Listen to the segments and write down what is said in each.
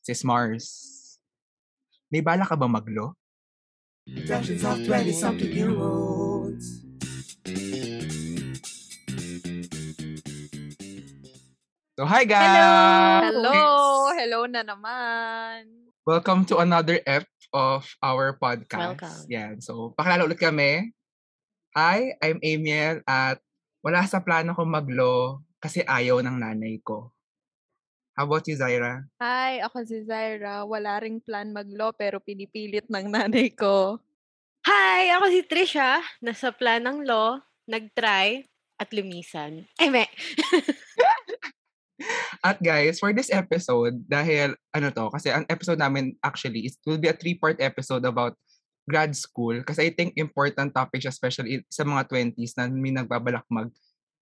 Sis Mars. May bala ka ba maglo? Productions of 20-something year olds. So, hi guys! Hello! Hello na naman. Welcome to another ep of our podcast. Welcome. Yan. So, pakilala ulit kami. Hi, I'm Amiel at wala sa plano kong maglo kasi ayaw ng nanay ko. How about you, Zaira? Hi, ako si Zaira. Wala ring plan maglo pero pinipilit ng nanay ko. Hi! Ako si Trisha. Nasa plan ng law, nag-try, at lumisan. Eh, me. At guys, for this episode, dahil ano to, kasi ang episode namin actually, it will be a three-part episode about grad school. Kasi I think important topic siya, especially sa mga 20s na may nagbabalak mag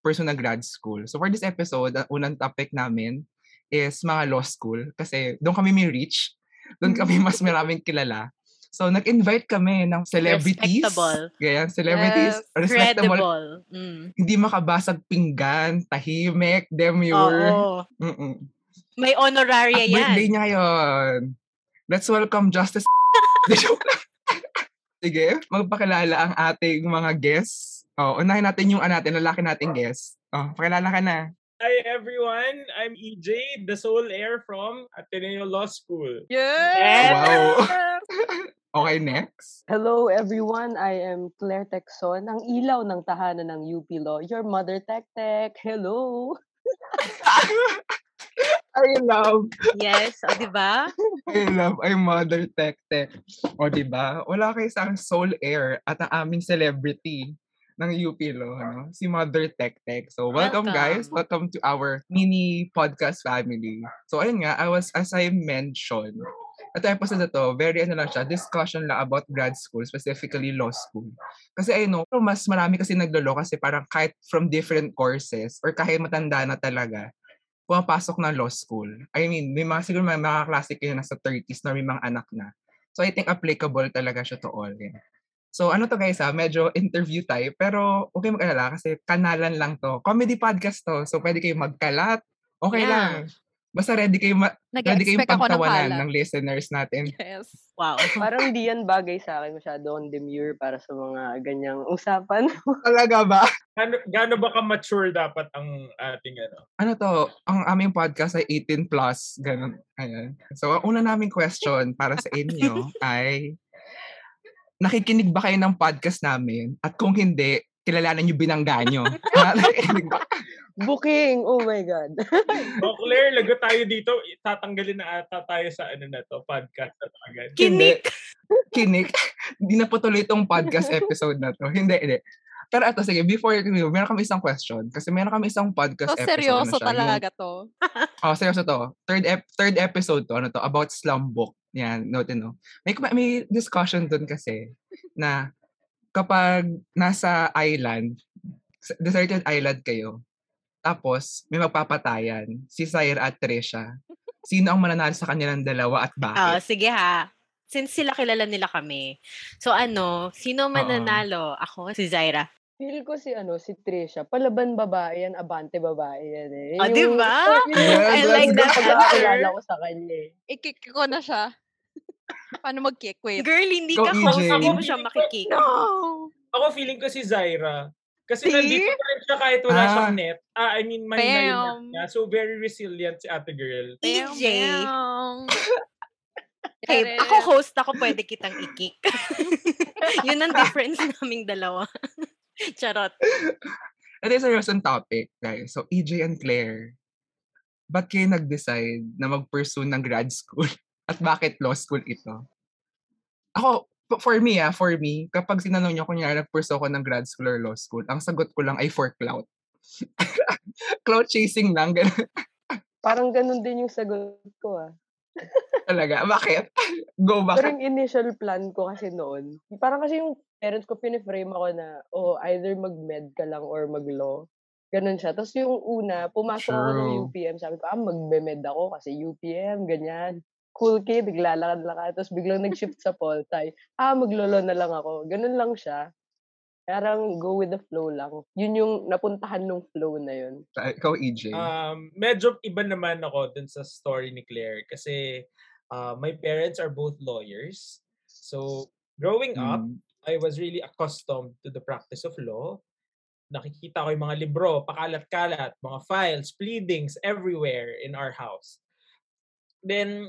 pursue na grad school. So for this episode, ang unang topic namin is mga law school. Kasi doon kami may reach. Doon kami mas maraming kilala. So nag-invite kami ng celebrities. Respectable. Ganyan, celebrities. Yes. Respectable. Credible. Mm. Hindi makabasag pinggan, tahimik, demure. Oo. Mm-mm. May honoraria At birthday yan. niya ngayon. Let's welcome Justice. Sige, magpakilala ang ating mga guests. Oh, unahin natin yung ano natin, lalaki nating guest. Oh, pakilala ka na. Hi everyone, I'm EJ, the sole heir from Ateneo Law School. Yes! Wow. Okay, next. Hello everyone, I am Claire Texon, ang ilaw ng tahanan ng UP Law, your mother Tech Tech. Hello! I love, Yes, o diba? I love, ay mother tech tech. O, di ba? Wala kayo sa soul air at ang aming celebrity ng UP Law, ano? si Mother Tech Tech. So, welcome, guys. Welcome to our mini podcast family. So, ayun nga, I was, as I mentioned, ito episode na to, very ano lang siya, discussion lang about grad school, specifically law school. Kasi I know, mas marami kasi naglolo kasi parang kahit from different courses or kahit matanda na talaga, pumapasok na law school. I mean, may mga siguro may mga klase kayo nasa 30s na may mga anak na. So I think applicable talaga siya to all. Yeah. So ano to guys ha, medyo interview type, pero okay mag-alala kasi kanalan lang to. Comedy podcast to, so pwede kayo magkalat. Okay Yeah. lang. Basta ready kayo, ma- ready kayo ng pagtawanan kalat. ng listeners natin. Yes. Wow. Parang hindi yan bagay sa akin masyado on demure para sa mga ganyang usapan. Talaga ba? Gaano, gaano ba ka-mature dapat ang ating ano? Ano to, ang aming podcast ay 18 plus, ganun. Ayan. So, ang una naming question para sa inyo ay, nakikinig ba kayo ng podcast namin? At kung hindi, kilalanan nyo binangga nyo. Booking! Oh my God. O Claire, lago tayo dito. Tatanggalin na ata tayo sa ano na to, podcast na to agad. Hindi. Kinik. Hindi na po tuloy itong podcast episode na to. Hindi, hindi. Pero ito, sige, before, meron kami isang question. Kasi meron kami isang podcast So, episode. seryoso ano siya, yung- talaga to. Oh, seryoso to. Third ep- third episode to, ano to, about slum book. Yan, note no. May may discussion doon kasi na kapag nasa island, deserted island kayo, tapos may magpapatayan, si Zaira at Trisha. Sino ang mananalo sa kanilang dalawa at bakit? sige ha. Since sila kilala nila kami. So ano, sino mananalo? Ako, si Zaira. Feel ko si ano si Trisha, palaban babae yan, abante babae yan eh. Ah, di ba? Yun Yes, I like that answer. ko sa kanya eh. I-kick ko na siya. Paano mag-kick? Wait. Girl, hindi Go, ka EJ. host, hindi mo siya makikik. No! Ako feeling ko si Zaira. Kasi See? nandito pa rin siya kahit wala Ah. siyang net. Ah, I mean, mahina yung net niya. So, very resilient si ate girl. EJ. Tere. ako host ako, pwede kitang ikik. Yun ang difference naming dalawa. Charot. Ito yung seryosong topic, guys. So, EJ and Claire, ba't kayo nag-decide na mag-pursue ng grad school? At bakit law school ito? Ako, for me ah, for me, kapag sinanong nyo kunyari nag-pursue ako ng grad school or law school, ang sagot ko lang ay for clout. clout chasing lang, ganun Parang ganun din yung sagot ko ah. talaga. Bakit? Go Pero back. yung initial plan ko kasi noon, parang kasi yung parents ko piniframe ako na, oh, either mag-med ka lang or mag-law. Ganun siya. Tapos yung una, pumasok ako ng. UPM. Sabi ko, ah, magbe-med ako kasi UPM, ganyan. Cool kid, naglalakad-lakad. Tapos biglang nag-shift sa Poltay. Ah, maglolo na lang ako. Ganun lang siya. Parang go with the flow lang. Yun yung napuntahan ng flow na yun. Ah, Ikaw, EJ. Um, medyo iba naman ako dun sa story ni Claire kasi uh, my parents are both lawyers. So, growing up, Mm. I was really accustomed to the practice of law. Nakikita ko yung mga libro, pakalat-kalat, mga files, pleadings everywhere in our house. Then,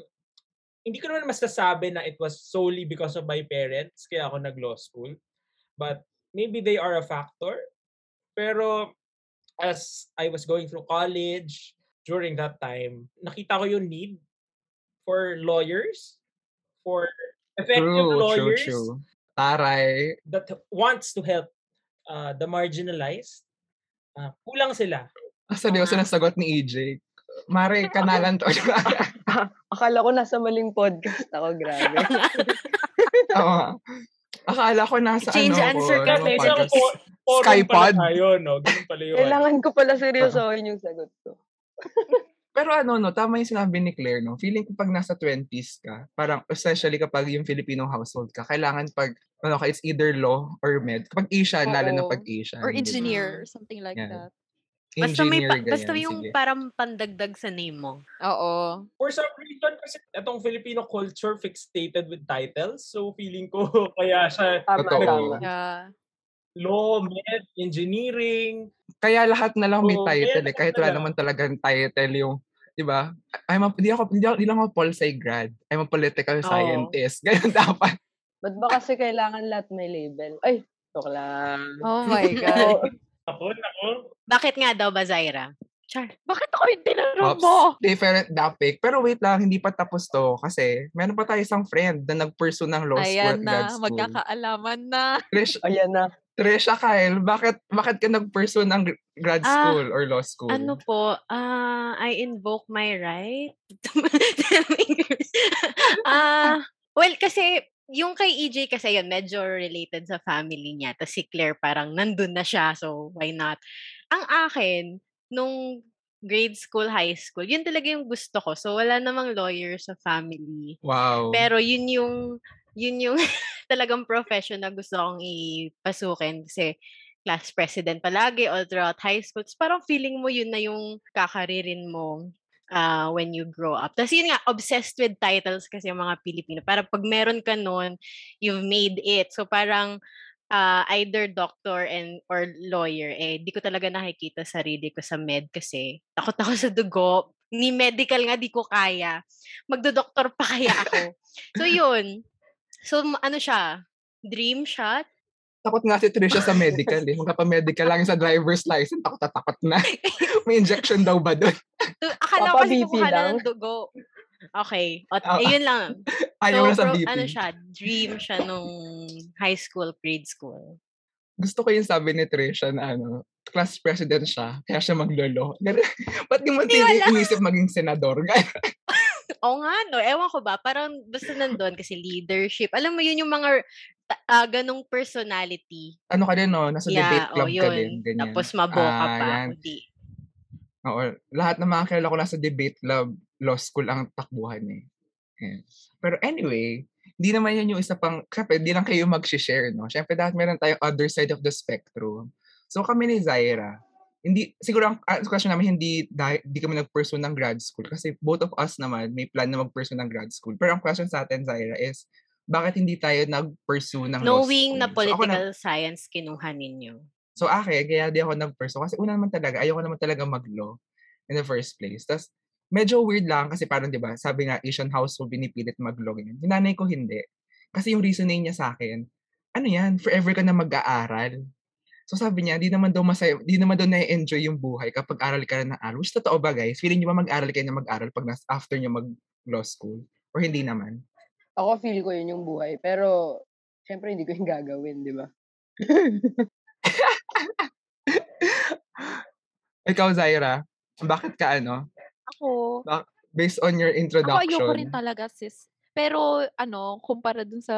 hindi ko naman masasabi na it was solely because of my parents kaya ako nag-law school. But maybe they are a factor. Pero as I was going through college, during that time, nakita ko yung need for lawyers, for effective True, true, lawyers true. Taray. that wants to help uh, the marginalized. Uh, kulang sila. Ah, seryoso na sagot ni EJ. Mare, kanalan to. Akala ko nasa maling podcast ako, grabe. Oo. Akala ko nasa Change ano answer ko, ka, ano, Isang podcast. po- forum Skypod. tayo, no? Ganun pala yun. Kailangan ko pala seryosohin yung sagot. Pero ano, no, tama yung sinabi ni Claire, no? Feeling ko pag nasa 20s ka, parang especially kapag yung Filipino household ka, kailangan pag, ano ka, it's either law or med. Kapag Asian, lalo na Oo. pag Asian. Or engineer, something like Yan. that. Basta may Engineer, pa- basta ganyan, yung sige. parang pandagdag sa name mo. Oo. For some reason, kasi itong Filipino culture fixated with titles. So, feeling ko kaya siya Tama, Totoo. tama. Yeah. law, med, engineering. Kaya lahat na lang may Oo, title eh. Kahit wala naman talagang title yung, di ba? I'm a, hindi ako, hindi, ako, hindi lang ako pol sci grad. I'm a political Oo. scientist. Ganyan dapat. Ba't ba kasi kailangan lahat may label? Ay, joke lang. Oh my God. Ako, ako. Bakit nga daw ba, Zaira? Char. Bakit ako yung tinanong mo? different topic. Pero wait lang, hindi pa tapos to. Kasi meron pa tayo isang friend na nag-pursue ng law school Ayan at grad na, school. magkakaalaman na. Ayan na. Trisha Kyle, bakit, bakit ka nag-pursue ng gr- grad Ah, school or law school? Ano po, ah, I invoke my right. Ah, well, kasi yung kay EJ kasi yun, medyo related sa family niya. Tapos si Claire parang nandun na siya, so why not? Ang akin, nung grade school, high school, yun talaga yung gusto ko. So wala namang lawyer sa family. Wow. Pero yun yung yun yung talagang profession na gusto kong ipasukin kasi class president palagi all throughout high school. Tapos parang feeling mo yun na yung kakaririn mo ah, when you grow up. Tapos yun nga, obsessed with titles kasi yung mga Pilipino. Para pag meron ka nun, you've made it. So parang ah, either doctor and or lawyer, eh, di ko talaga nakikita sarili ko sa med kasi takot ako sa dugo. Ni medical nga di ko kaya. Magdo-doktor pa kaya ako. so yun. So m- ano siya? Dream shot? Takot nga si Trisha sa medical eh. Magkapa-medical lang yung sa driver's license, takot na takot na. May injection daw ba doon? So, akala ko kasi kukuha na lang. ng dugo. Okay. O, Ah, ayun lang. Ayaw na sa pro- BP. ano siya, dream siya nung high school, grade school. Gusto ko yung sabi ni Trisha na ano, class president siya, kaya siya maglolo. Ganun. Ba't di mo Di wala. inisip maging senador? Oo nga, no. Ewan ko ba, parang basta nandun kasi leadership. Alam mo, yun yung mga ah, ganong personality. ano ka din, no? Nasa debate Yeah, club oh, ka yun. din. Ganyan. Tapos maboka Ah, pa. yan. Hindi. Oo. Lahat ng mga kilala ko nasa debate club, law school ang takbuhan eh. Yan. Pero anyway, hindi naman yan yung isa pang, syempre, hindi lang kayo mag-share, no? Syempre, dapat meron tayong other side of the spectrum. So, kami ni Zaira, hindi, siguro ang ang question namin, hindi, hindi kami nag-pursue ng grad school kasi both of us naman may plan na mag-pursue ng grad school. Pero ang question sa atin, Zaira, is, bakit hindi tayo nag-pursue ng Knowing na school? So, na- political science kinuha ninyo. So akin, kaya di ako nag-pursue. Kasi una naman talaga, ayoko naman talaga mag-law in the first place. Tapos, medyo weird lang kasi parang, di ba, sabi nga, Asian household, pinipilit mag-law. Ganyan. Yung nanay ko hindi. Kasi yung reasoning niya sa akin, ano yan, forever ka na mag-aaral. So sabi niya, di naman daw masaya, di naman daw na-enjoy yung buhay kapag aral ka na ng aral. Which totoo ba guys? Feeling niyo ba mag-aral kayo na mag-aral pag nas after niyo mag-law school? Or hindi naman? Ako feel ko yun yung buhay. Pero, syempre hindi ko yung gagawin, di ba? Ikaw, Zaira, bakit ka ano? Ako, Based on your ako introduction. ayoko rin talaga sis. Pero ano, kumpara dun sa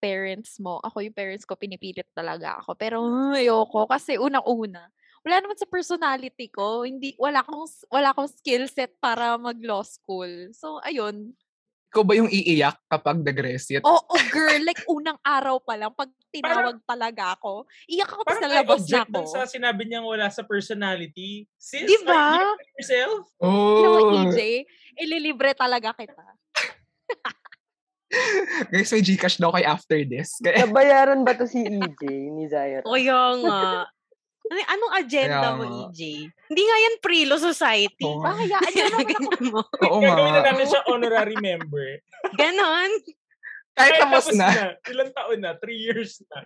parents mo, ako yung parents ko, pinipilit talaga ako. Pero hmm, ayoko kasi unang-una, wala naman sa personality ko. Hindi, wala akong, wala akong skill set para mag-law school. So, ayun. Ikaw ba yung iiyak kapag nag-receipt? Oo, girl. Like, unang araw pa lang, pag tinawag talaga ako, iyak ako tapos Parang nalabas na ako. dun sa sinabi niyang wala sa personality. Sis, Di ba? are you with yourself? Mo, Oh, EJ, ililibre talaga kita. guys, may Gcash daw kay after this. Kaya, Nabayaran ba to si EJ ni Zaira? Kaya nga. Ano, anong agenda Kaya mo, nga. EJ? Hindi nga yan pre-law society. Nga. Bahayaan niyo naman ako. Ganun mo. oo Gagawin na nga. natin siya honorary member. Ganon. Kahit tapos na. Ilang taon na? Three years na.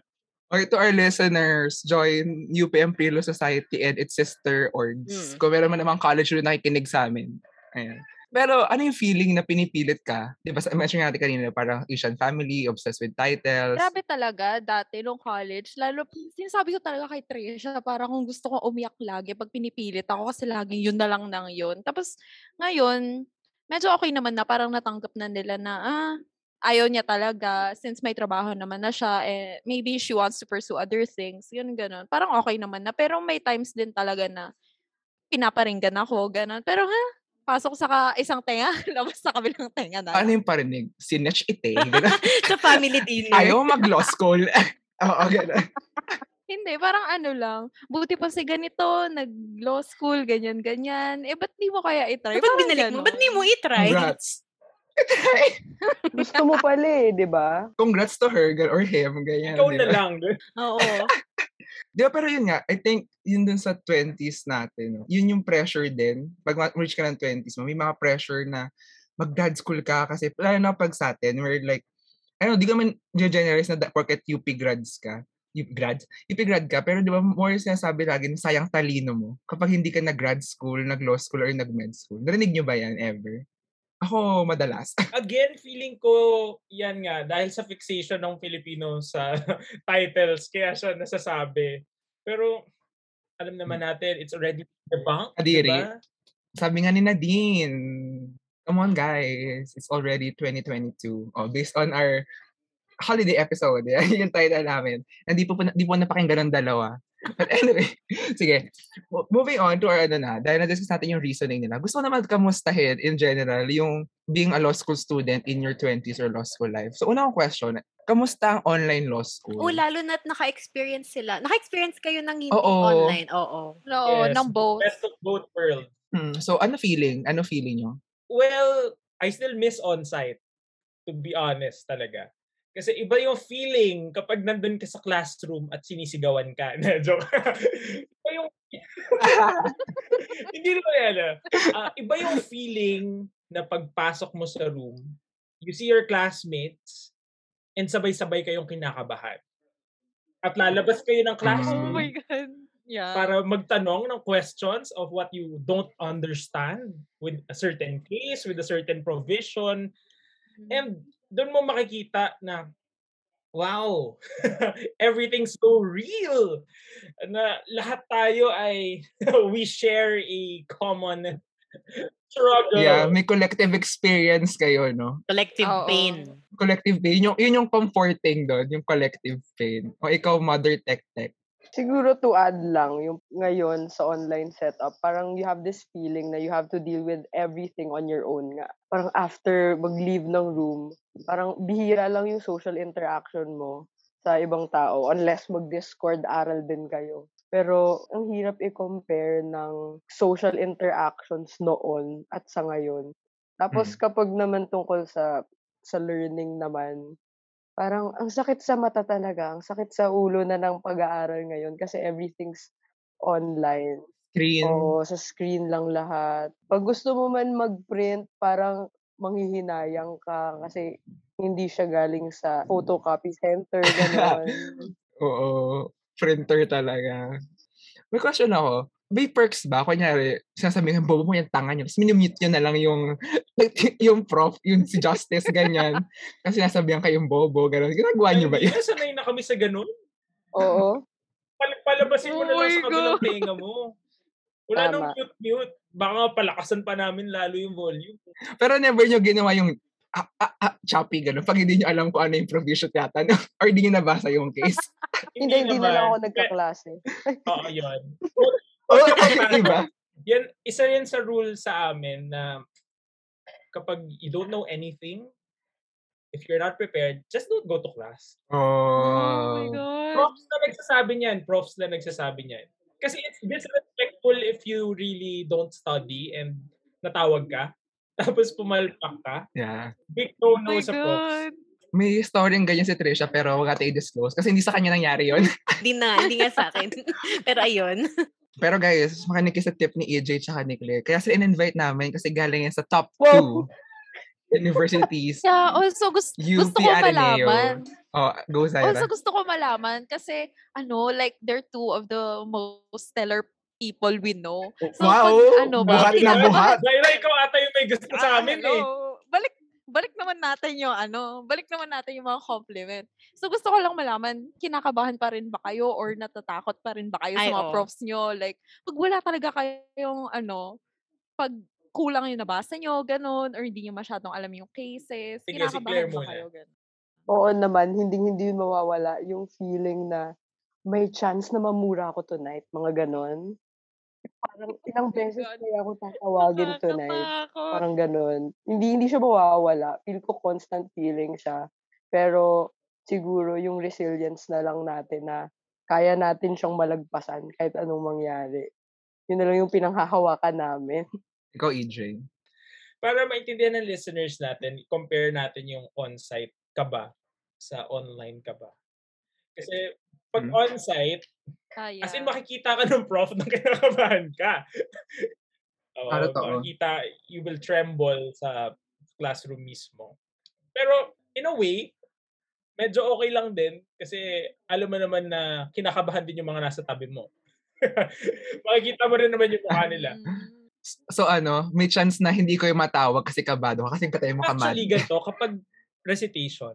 Okay, to our listeners, join UPM Prilo Society and its sister orgs. Mm. Kung meron man namang college na nakikinig sa amin. Ayan. Pero ano yung feeling na pinipilit ka? Di ba, mention natin kanina, parang Asian family, obsessed with titles. Grabe talaga, dati nung college, lalo, sinasabi ko talaga kay Trisha, parang kung gusto kong umiyak lagi pag pinipilit ako kasi laging yun na lang nang yun. Tapos, ngayon, medyo okay naman na parang natanggap na nila na, ah, ayaw niya talaga since may trabaho naman na siya eh maybe she wants to pursue other things yun ganun parang okay naman na pero may times din talaga na pinaparinggan ako ganun pero ha pasok sa ka- isang tenga labas sa kabilang tenga na Ano yung parinig? Sinetch ite. Sa family dinner. ayaw mag-law school. Oo, ganun. Hindi, parang ano lang. Buti pa si ganito, nag-law school, ganyan-ganyan. Eh, ba't di mo kaya itry? Ba't Parang binalik mo? ganon. Ba't di mo itry? Congrats. Gusto mo pala eh, di ba? Congrats to her girl, or him. Ganyan. Ikaw di na lang. Oo. Di ba, pero yun nga, I think, yun dun sa 20s natin, no? yun yung pressure din. Pag reach ka ng 20s mo, may mga pressure na mag-grad school ka kasi, lalo na pag sa atin, we're like, ano, di ka man generous na da- porket UP grads ka. UP grads? UP grad ka, pero di ba, more sinasabi lagi na sayang talino mo kapag hindi ka nag-grad school, nag-law school, or nag-med school. Narinig nyo ba yan ever? Ako, madalas. Again, feeling ko yan nga, dahil sa fixation ng Filipino sa titles, kaya siya nasasabi. Pero, alam naman natin, it's already debunked. Kadiri. Diba? Sabi nga ni Nadine, come on guys, it's already 2022. Oh, based on our holiday episode, yan yung title namin. Hindi po, po, di po napakinggan ng dalawa. But anyway, sige. Mo- Moving on to our ano na, dahil na-discuss natin yung reasoning nila. Gusto ko naman kamustahin in general yung being a law school student in your 20s or law school life. So, una kong question, kamusta ang online law school? O lalo na't naka-experience sila. Naka-experience kayo ng hindi Oo. online. Oo. No, Yes, ng both. Best of both worlds. Hmm, so, ano feeling? Ano feeling nyo? Well, I still miss on-site. To be honest talaga. Kasi iba yung feeling kapag nandun ka sa classroom at sinisigawan ka. Na, joke. iba yung... Hindi naman yan. ah. Ah, iba yung feeling na pagpasok mo sa room, you see your classmates, and sabay-sabay kayong kinakabahan. At lalabas kayo ng Oh classroom my God. Yeah. para magtanong ng questions of what you don't understand with a certain case, with a certain provision. And doon mo makikita na, wow, everything's so real. Na lahat tayo ay, we share a common struggle. Yeah, may collective experience kayo, no? Collective Oo. pain. collective pain. Yun yung, yun yung comforting doon, yung collective pain. O ikaw, mother tech tech. Siguro to add lang, yung ngayon sa online setup, parang you have this feeling na you have to deal with everything on your own nga. Parang after mag-leave ng room, parang bihira lang yung social interaction mo sa ibang tao unless mag-discord aral din kayo. Pero ang hirap i-compare ng social interactions noon at sa ngayon. Tapos kapag naman tungkol sa sa learning naman, parang ang sakit sa mata talaga, ang sakit sa ulo na ng pag-aaral ngayon kasi everything's online. Screen. Oo, sa screen lang lahat. Pag gusto mo man mag-print, parang manghihinayang ka kasi hindi siya galing sa photocopy center, gano'n. Oo. Printer talaga. May question ako. May perks ba? Kunyari, sinasabihin, bobo mo yung tanga niyo. Tapos minimute nyo na lang yung, yung prof, yung si Justice, ganyan. Kasi sinasabihan kayong bobo, gano'n. Ginagawa niyo ba yun? na sanay na kami sa ganun. Oo. Pal- palabasin mo na Oh lang my sa kabilang tenga mo. Wala nang Tama. mute-mute. Baka nga palakasan pa namin lalo yung volume. Pero never nyo ginawa yung ah, ah, ah, choppy, gano'n. Pag hindi nyo alam kung ano yung provision yata. No? Or hindi nyo nabasa yung case. Hindi, hindi na lang ako nagkaklase. Oo, yun. Oo, diba? yan, isa yan sa rule sa amin na kapag you don't know anything, if you're not prepared, just don't go to class. Oh my Oh. God. Profs na nagsasabi niyan. Profs na nagsasabi niyan. Kasi it's disrespectful if you really don't study and natawag ka. Tapos pumalpak ka. Yeah. Big Oh no-no my sa profs. God. May story ganyan si Trisha pero wag natin i-disclose kasi hindi sa kanya nangyari yon. Hindi na, hindi nga sa akin. Pero ayun. pero guys, makinig sa tip ni EJ tsaka ni Claire. Kaya sila in-invite namin kasi galing yan sa top Wow. 2 universities. Yeah, also gusto, UP gusto ko Ateneo. malaman. Oh, go Zaira. Also gusto ko malaman kasi ano, like they're two of the most stellar people we know. So, wow! pag, ano, buhat bakit na buhat. Zaira, ikaw ata yung may gusto sa Ah, amin eh. hello. Balik naman natin yung ano, balik naman natin yung mga compliment. So gusto ko lang malaman, kinakabahan pa rin ba kayo or natatakot pa rin ba kayo Ay, sa mga oo. profs nyo? Like, pag wala talaga kayong ano, pag kulang yung nabasa nyo, ganun, or hindi nyo masyadong alam yung cases, Sige, si kinakabahan ba muna. kayo? Ganun. Oo naman, hindi hindi yun mawawala yung feeling na may chance na mamura ako tonight, mga ganon. Parang ilang beses God. kaya ako tatawagin tonight. Nakakatakot. Parang ganon. Hindi hindi siya mawawala. Feel ko constant feeling siya. Pero siguro yung resilience na lang natin na kaya natin siyang malagpasan kahit anong mangyari. Yun na lang yung pinanghahawakan namin. Ikaw, EJ. Para maintindihan ng listeners natin, compare natin yung on-site ka ba sa online ka ba. Kasi pag Hmm. on-site, Ah, yeah. as in makikita ka ng prof nang kinakabahan ka. Oo, totoo. makikita, you will tremble sa classroom mismo. Pero in a way, medyo okay lang din kasi alam mo naman na kinakabahan din yung mga nasa tabi mo. makikita mo rin naman yung mukha nila. Mm. So ano, may chance na hindi ko yung matawag kasi kabado ka kasi patay mo kamad. Actually, ganito, kapag recitation,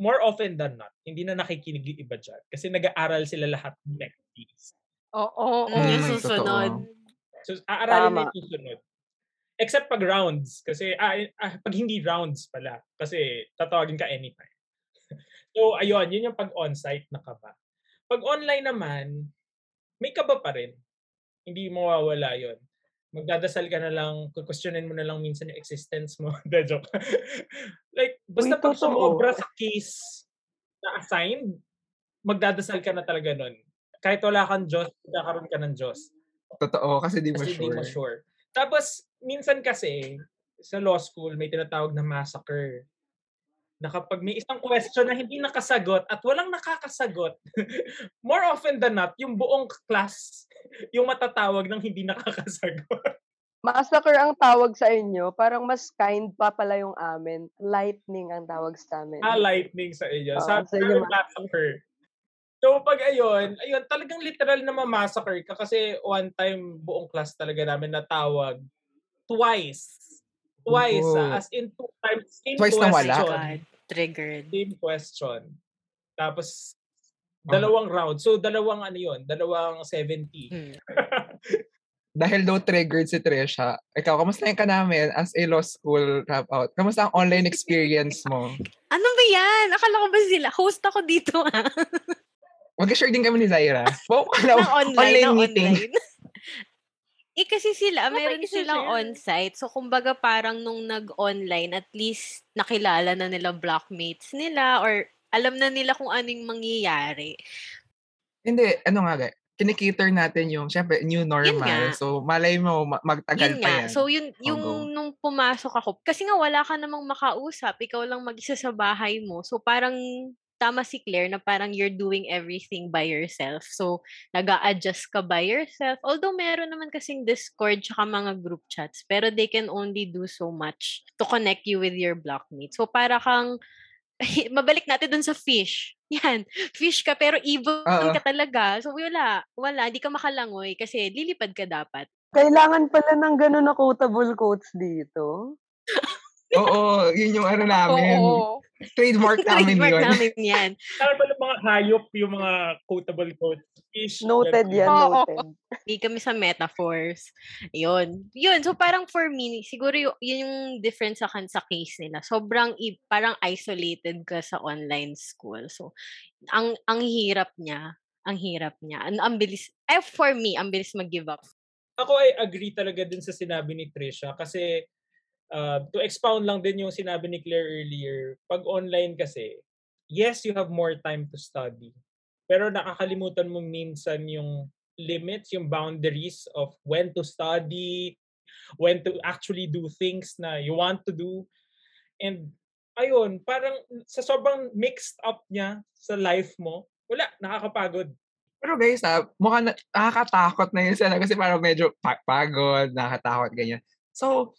more often than not, hindi na nakikinig yung iba dyan. Kasi nag-aaral sila lahat next weeks. Oo, oo, Mm, yung Mm, susunod. So, aaralin na Tama. yung susunod. Except pag rounds. Kasi, ah, ah, pag hindi rounds pala. Kasi, tatawagin ka anytime. so, ayun, yun yung pag on-site na kaba. Pag online naman, may kaba pa rin. Hindi mawawala yon magdadasal ka na lang, questionin mo na lang minsan yung existence mo. De, joke. like, basta Uy, pag sumobra sa case na assigned, magdadasal ka na talaga nun. Kahit wala kang Diyos, magkakaroon ka ng Diyos. Totoo, kasi di mo Kasi hindi sure. mo sure. Tapos, minsan kasi, sa law school, may tinatawag na massacre. Na kapag may isang question na hindi nakasagot at walang nakakasagot, more often than not, yung buong class, yung matatawag ng hindi nakakasagot. Massacre ang tawag sa inyo. Parang mas kind pa pala yung amin. Lightning ang tawag sa amin. ah, lightning sa inyo. Oo, Sa sa inyo, massacre. So, pag ayun, ayun, talagang literal na mamassacre ka kasi one time buong class talaga namin natawag twice. Twice, Oo. ah, as in two times. Same Twice na wala? question. God, triggered. Same question. Tapos, Ah. dalawang round. So, dalawang ano yun, dalawang 70. Hmm. Dahil daw triggered si Trisha, ikaw, kamusta yung ka namin as a law school dropout? Kamusta ang online experience mo? Ano ba yan? Akala ko ba sila? Host ako dito ah. Mag-share din kami ni Zaira. Wow, ng online, ng meeting. online. eh kasi sila, ba meron silang on-site. So, kumbaga parang nung nag-online, at least nakilala na nila blockmates nila or alam na nila kung anong mangyayari. Hindi, ano nga, ga- kinikater natin yung, syempre, new normal. So, malay mo, ma- magtagal yun pa nga. yan. So, yun, yung go. nung pumasok ako, kasi nga wala ka namang makausap, ikaw lang mag-isa sa bahay mo. So, parang tama si Claire na parang you're doing everything by yourself. So, nag adjust ka by yourself. Although, meron naman kasing Discord tsaka mga group chats, pero they can only do so much to connect you with your blockmates. So, para kang, mabalik natin dun sa fish. Yan, fish ka pero evil Oo. ka talaga. So, wala, wala, hindi ka makalangoy kasi lilipad ka dapat. Kailangan pala ng ganun na quotable quotes dito. Oo, yun yung ano namin. Oo. Trademark namin Trademark yun. namin yan. Ba ng mga hayop yung mga quotable quotes? Fish, Noted yan, noted. Hindi kami sa metaphors. Yun. Yun. So, parang for me, siguro yun yung difference sa, kan- sa case nila. Sobrang, parang isolated ka sa online school. So, ang, ang hirap niya. Ang hirap niya. Ang, ang bilis, eh, for me, ang bilis mag-give up. Ako ay agree talaga dun sa sinabi ni Trisha kasi Uh, to expound lang din yung sinabi ni Claire earlier, pag online kasi, yes, you have more time to study. Pero nakakalimutan mo minsan yung limits, yung boundaries of when to study, when to actually do things na you want to do. And ayun, parang sa sobrang mixed up niya sa life mo, wala, nakakapagod. Pero guys, ah, mukhang na, nakakatakot na yun sila kasi parang medyo pa- pagod, nakakatakot, ganyan. So,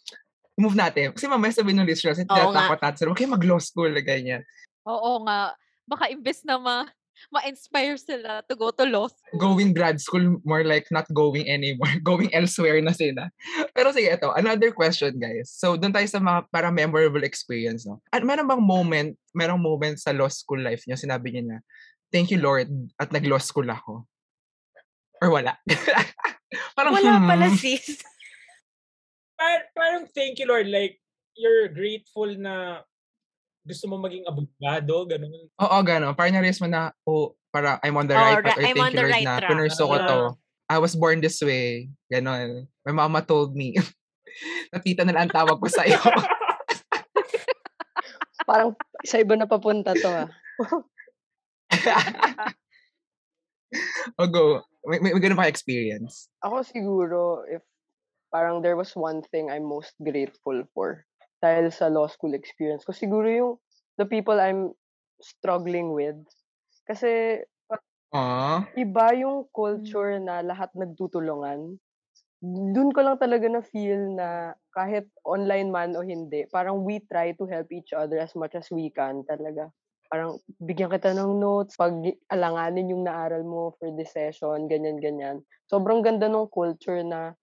move natin. Kasi mamaya sabihin ng listeners, hindi natakot natin sila. Huwag kayo mag-law school, ganyan. Oo nga. Baka imbes na ma ma-inspire sila to go to law school. Going grad school, more like not going anymore. Going elsewhere na sila. Pero sige, ito, another question, guys. So, doon tayo sa mga parang memorable experience, no? At meron bang moment, merong moment sa law school life niyo, sinabi niyo na, thank you, Lord, at nag-law school ako? Or wala? parang, Wala pala hmm. sis. Par- parang thank you Lord, like, you're grateful na gusto mo maging abogado, ganun. Oo, gano'n. Parang na-realize mo na, oh, para I'm on the Oh, right path. ra- Or I'm thank on you, Lord, right na track. pinurso ko Yeah. to. I was born this way. Gano'n. My mama told me. Natita na lang ang tawag ko sa'yo. Parang sa iba na papunta to ah. o go. May, may, may ganun pa experience. Ako siguro, if parang there was one thing I'm most grateful for dahil sa law school experience ko, siguro yung the people I'm struggling with. Kasi Aww. iba yung culture na lahat nagtutulungan. Doon ko lang talaga na feel na kahit online man o hindi, parang we try to help each other as much as we can talaga. Parang bigyan kita ng notes, pag alanganin yung naaral mo for this session, ganyan-ganyan. Sobrang ganda ng culture na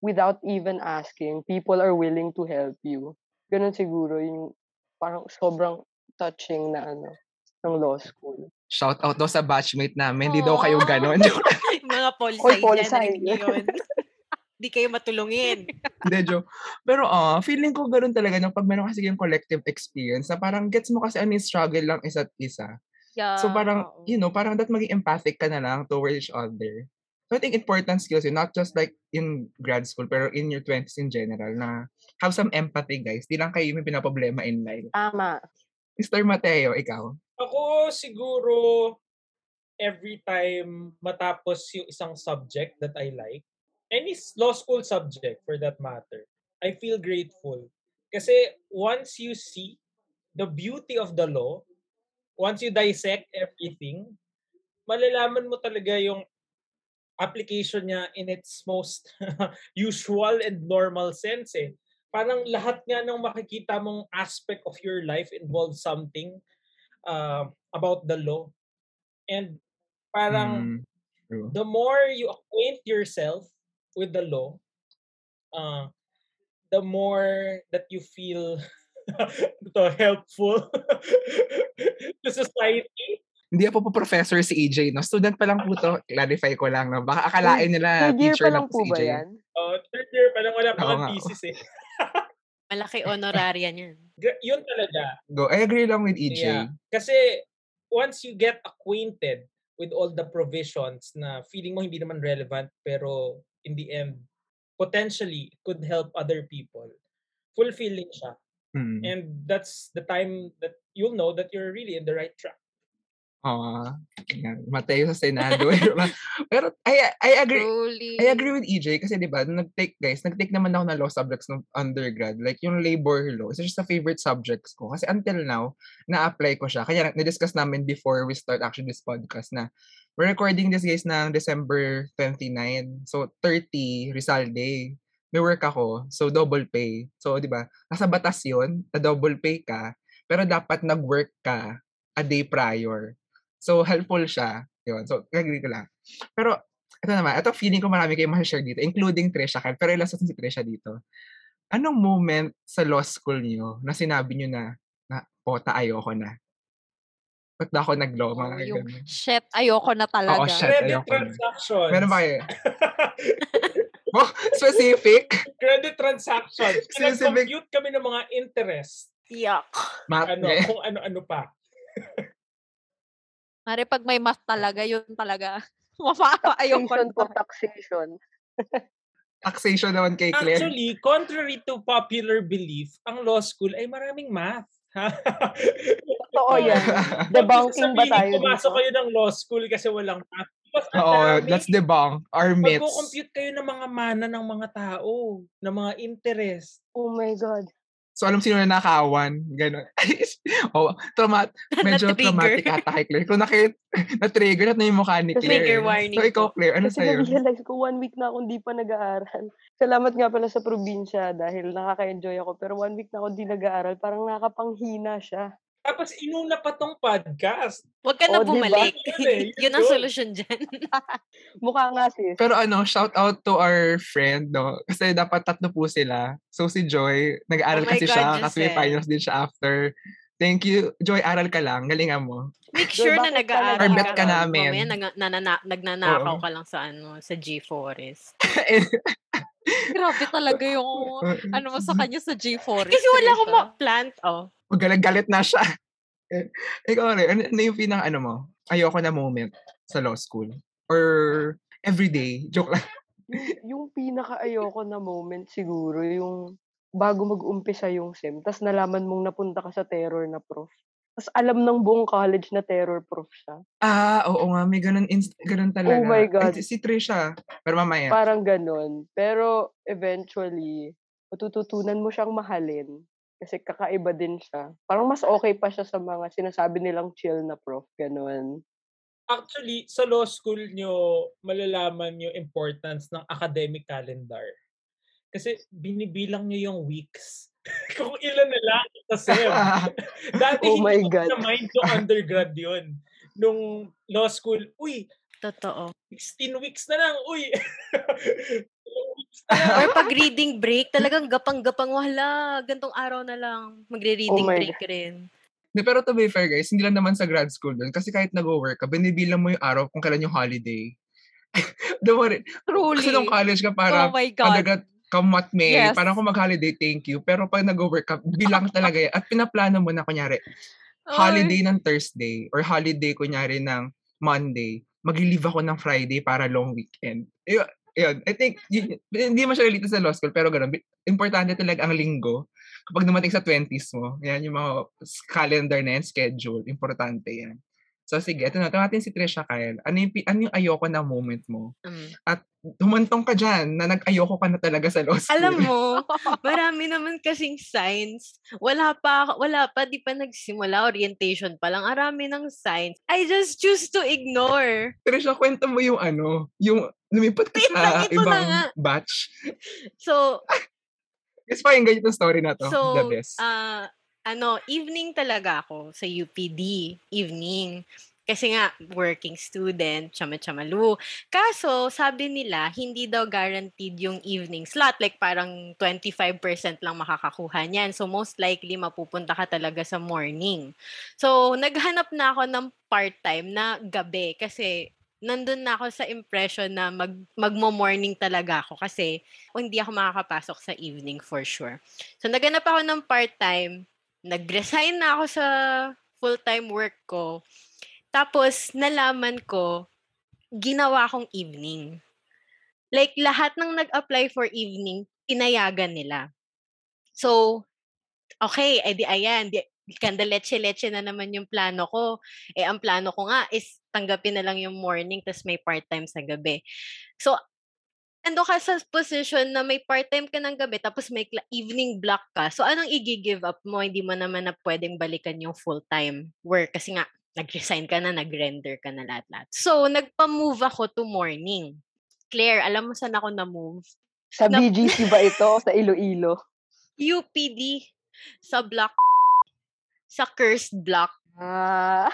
without even asking, people are willing to help you. Ganun siguro yung parang sobrang touching na ano, ng law school. Shout out daw sa batchmate namin. Hindi daw kayo Aw. ganon. Mga pol Hoy, side pol yan, side. narinig niyo yun. Di kayo matulungin. Hindi, joke. Pero ah, feeling ko ganoon talaga nung pag meron kasi yung collective experience na parang gets mo kasi ano yung struggle lang isa't isa. Yeah, So parang, you know, parang that maging empathic ka na lang towards each other. So I think important skills yun, not just like in grad school, pero in your 20s in general, na have some empathy, guys. Di lang kayo may pinaproblema in life. Tama. Mr. Mateo, ikaw? Ako siguro every time matapos yung isang subject that I like, any law school subject for that matter, I feel grateful. Kasi once you see the beauty of the law, once you dissect everything, malalaman mo talaga yung application niya in its most usual and normal sense eh. Parang lahat nga ng makikita mong aspect of your life involves something uh, about the law. And parang Mm, the more you acquaint yourself with the law, uh, the more that you feel ito, helpful to society. Hindi po po professor si EJ, no? Student pa lang po to. Clarify ko lang, no? Baka akalain nila Third year teacher lang po si ba EJ. yan? Uh, third year pa lang wala pa nga, thesis eh. Malaki honoraria niyan. Yun talaga. Go. I agree lang with EJ. Yeah. Kasi once you get acquainted with all the provisions na feeling mo hindi naman relevant pero in the end potentially it could help other people fulfilling siya Mm. and that's the time that you'll know that you're really in the right track Oo. Yan. Mateo sa Senado. Pero I, I agree. Truly. I agree with EJ kasi 'di ba, nag-take guys, nag-take naman ako ng law subjects nung undergrad. Like yung labor law, it's just the favorite subjects ko kasi until now na-apply ko siya. Kaya na-discuss namin before we start actually this podcast na we're recording this guys ng December 29. So 30 Rizal Day. May work ako, so double pay. So 'di ba, nasa batas 'yon, na double pay ka, pero dapat nag-work ka a day prior. So helpful siya. 'Yun. So agree ko lang. Pero ito naman, ito feeling ko marami kayong ma-share dito, including Trisha. Kyle, Pero ilas si Trisha dito. Anong moment sa law school niyo na sinabi niyo na, na pota ayoko na? Ba't ba ako nag-law? Oo, Mga yung ganun. shit, ayoko na talaga. shit. credit ayoko na. transactions Meron ba kayo? Oh, specific? credit transactions Specific. Pinag-compute kami ng mga interest Yuck. Ano eh. kung ano-ano pa Mari pag may math talaga, yun talaga. Mapa, ayoko Taxation for taxation. Taxation naman kay Claire. Actually, contrary to popular belief, ang law school ay maraming math. Totoo yan. Debunking ba tayo dito? Pumasok kayo ng law school kasi walang math. Because Oo, dami. that's the bang. Our myths. Magko-compute kayo ng mga mana ng mga tao, ng mga interest. Oh my God. So, alam sino na nakawan. Ganon. oh, trauma, medyo traumatic ata kay Claire. Kung nakit, na-trigger at na yung mukha ni Kasi- Claire. Trigger warning So, ikaw. Claire, ano Kasi sa'yo? na-realize ko, one week na akong di pa nag-aaral. Salamat nga pala sa probinsya dahil nakaka-enjoy ako. Pero one week na ako di nag-aaral, parang nakapanghina siya. Tapos inuna pa tong podcast. Huwag ka na Oh, diba? bumalik. Yun eh, Yun ang solusyon dyan. Mukha nga sis. Pero ano, shout out to our friend, no? Kasi dapat tatlo po sila. So, si Joy, nag-aaral Oh kasi God, siya, kasi may finals din siya after. Thank you. Joy, aral ka lang. Galingan mo. Make sure na bakit ka nag-aaral Or bet ka namin. Mamaya nag- nanana- nagnanakaw Oo. ka lang sa ano sa G-Forest. Grabe talaga yung ano mo sa kanya sa G4. Kasi wala akong ma- plant. Oh. Magalit-galit na siya. Ikaw rin, ano, ano yung pinang ano mo? Ayoko na moment sa law school? Or everyday? Joke lang. yung, yung pinaka-ayoko na moment siguro, yung bago mag-umpisa yung SEM, tas nalaman mong napunta ka sa terror na prof. Tas alam ng buong college na terror prof siya. Ah, oo nga, may ganun, inst- ganun talaga. Oh my Ay, God. si Trisha. Pero mamaya. Parang ganun. Pero eventually, matututunan mo siyang mahalin. Kasi kakaiba din siya. Parang mas okay pa siya sa mga sinasabi nilang chill na prof. Ganun. Actually, sa law school nyo, malalaman yung importance ng academic calendar. Kasi binibilang nyo yung weeks. Kung ilan na lang sa SEM. Dati Oh my hindi ko God. na mind yung undergrad yun. Nung law school, uy, Totoo. 16 weeks na lang, uy. Or pag reading break, talagang gapang-gapang wala. Gantong araw na lang. Magre-reading Oh break rin. Di, pero to be fair guys, hindi lang naman sa grad school doon. Kasi kahit nag-work ka, binibilang mo yung araw kung kailan yung holiday. Don't worry. Truly. Kasi nung college ka oh para my God. kadagat kamat May, Yes. parang kung mag-holiday, thank you. Pero pag nag-work ka, bilang talaga yan. At pinaplano mo na, kunyari, holiday ng Thursday or holiday, kunyari, ng Monday, mag-leave ako ng Friday para long weekend. Yun, yun. I think, yun, hindi siya related sa law school, pero gano'n. Bi- Importante talaga ang linggo. Kapag dumating sa 20s mo, yan yung mga calendar na yan, schedule. Importante yan. So, sige, ito na. Tumatin si Trisha Kyle. Ano yung, ano yung ayoko na moment mo? Mm. Humantong ka dyan na nag-ayoko ka na talaga sa law school. Alam mo, marami naman kasing signs. Wala pa, wala pa, di pa nagsimula, orientation pa lang. Arami ng signs. I just choose to ignore. Trisha, kwento mo yung ano, yung lumipat ka sa ito na ibang batch. So, Guys, pakinggan yung story na to. So, The best. ah, ano, evening talaga ako sa UPD. Evening. Kasi nga, working student, chama-chamalu. Kaso, sabi nila, hindi daw guaranteed yung evening slot. Like, parang 25% lang makakakuha niyan. So, most likely, mapupunta ka talaga sa morning. So, naghanap na ako ng part-time na gabi. Kasi, nandun na ako sa impression na mag, magmo-morning talaga ako. Kasi, o hindi ako makakapasok sa evening for sure. So, naganap ako ng part-time. Nag-resign na ako sa full-time work ko. Tapos, nalaman ko, ginawa kong evening. Like, lahat ng nag-apply for evening, pinayagan nila. So, okay, edi ayan, di, kanda leche-leche na naman yung plano ko. Eh, ang plano ko nga is tanggapin na lang yung morning, tas may part-time sa gabi. So, ando ka sa position na may part-time ka ng gabi tapos may evening block ka. So, anong i-give up mo? Hindi mo naman na pwedeng balikan yung full-time work kasi nga, nag-resign ka na, nag-render ka na lahat-lahat. So, nagpa-move ako to morning. Claire, alam mo saan ako na-move? Sa Na- BGC ba ito? Sa Iloilo? UPD sa block sa cursed block. Ah,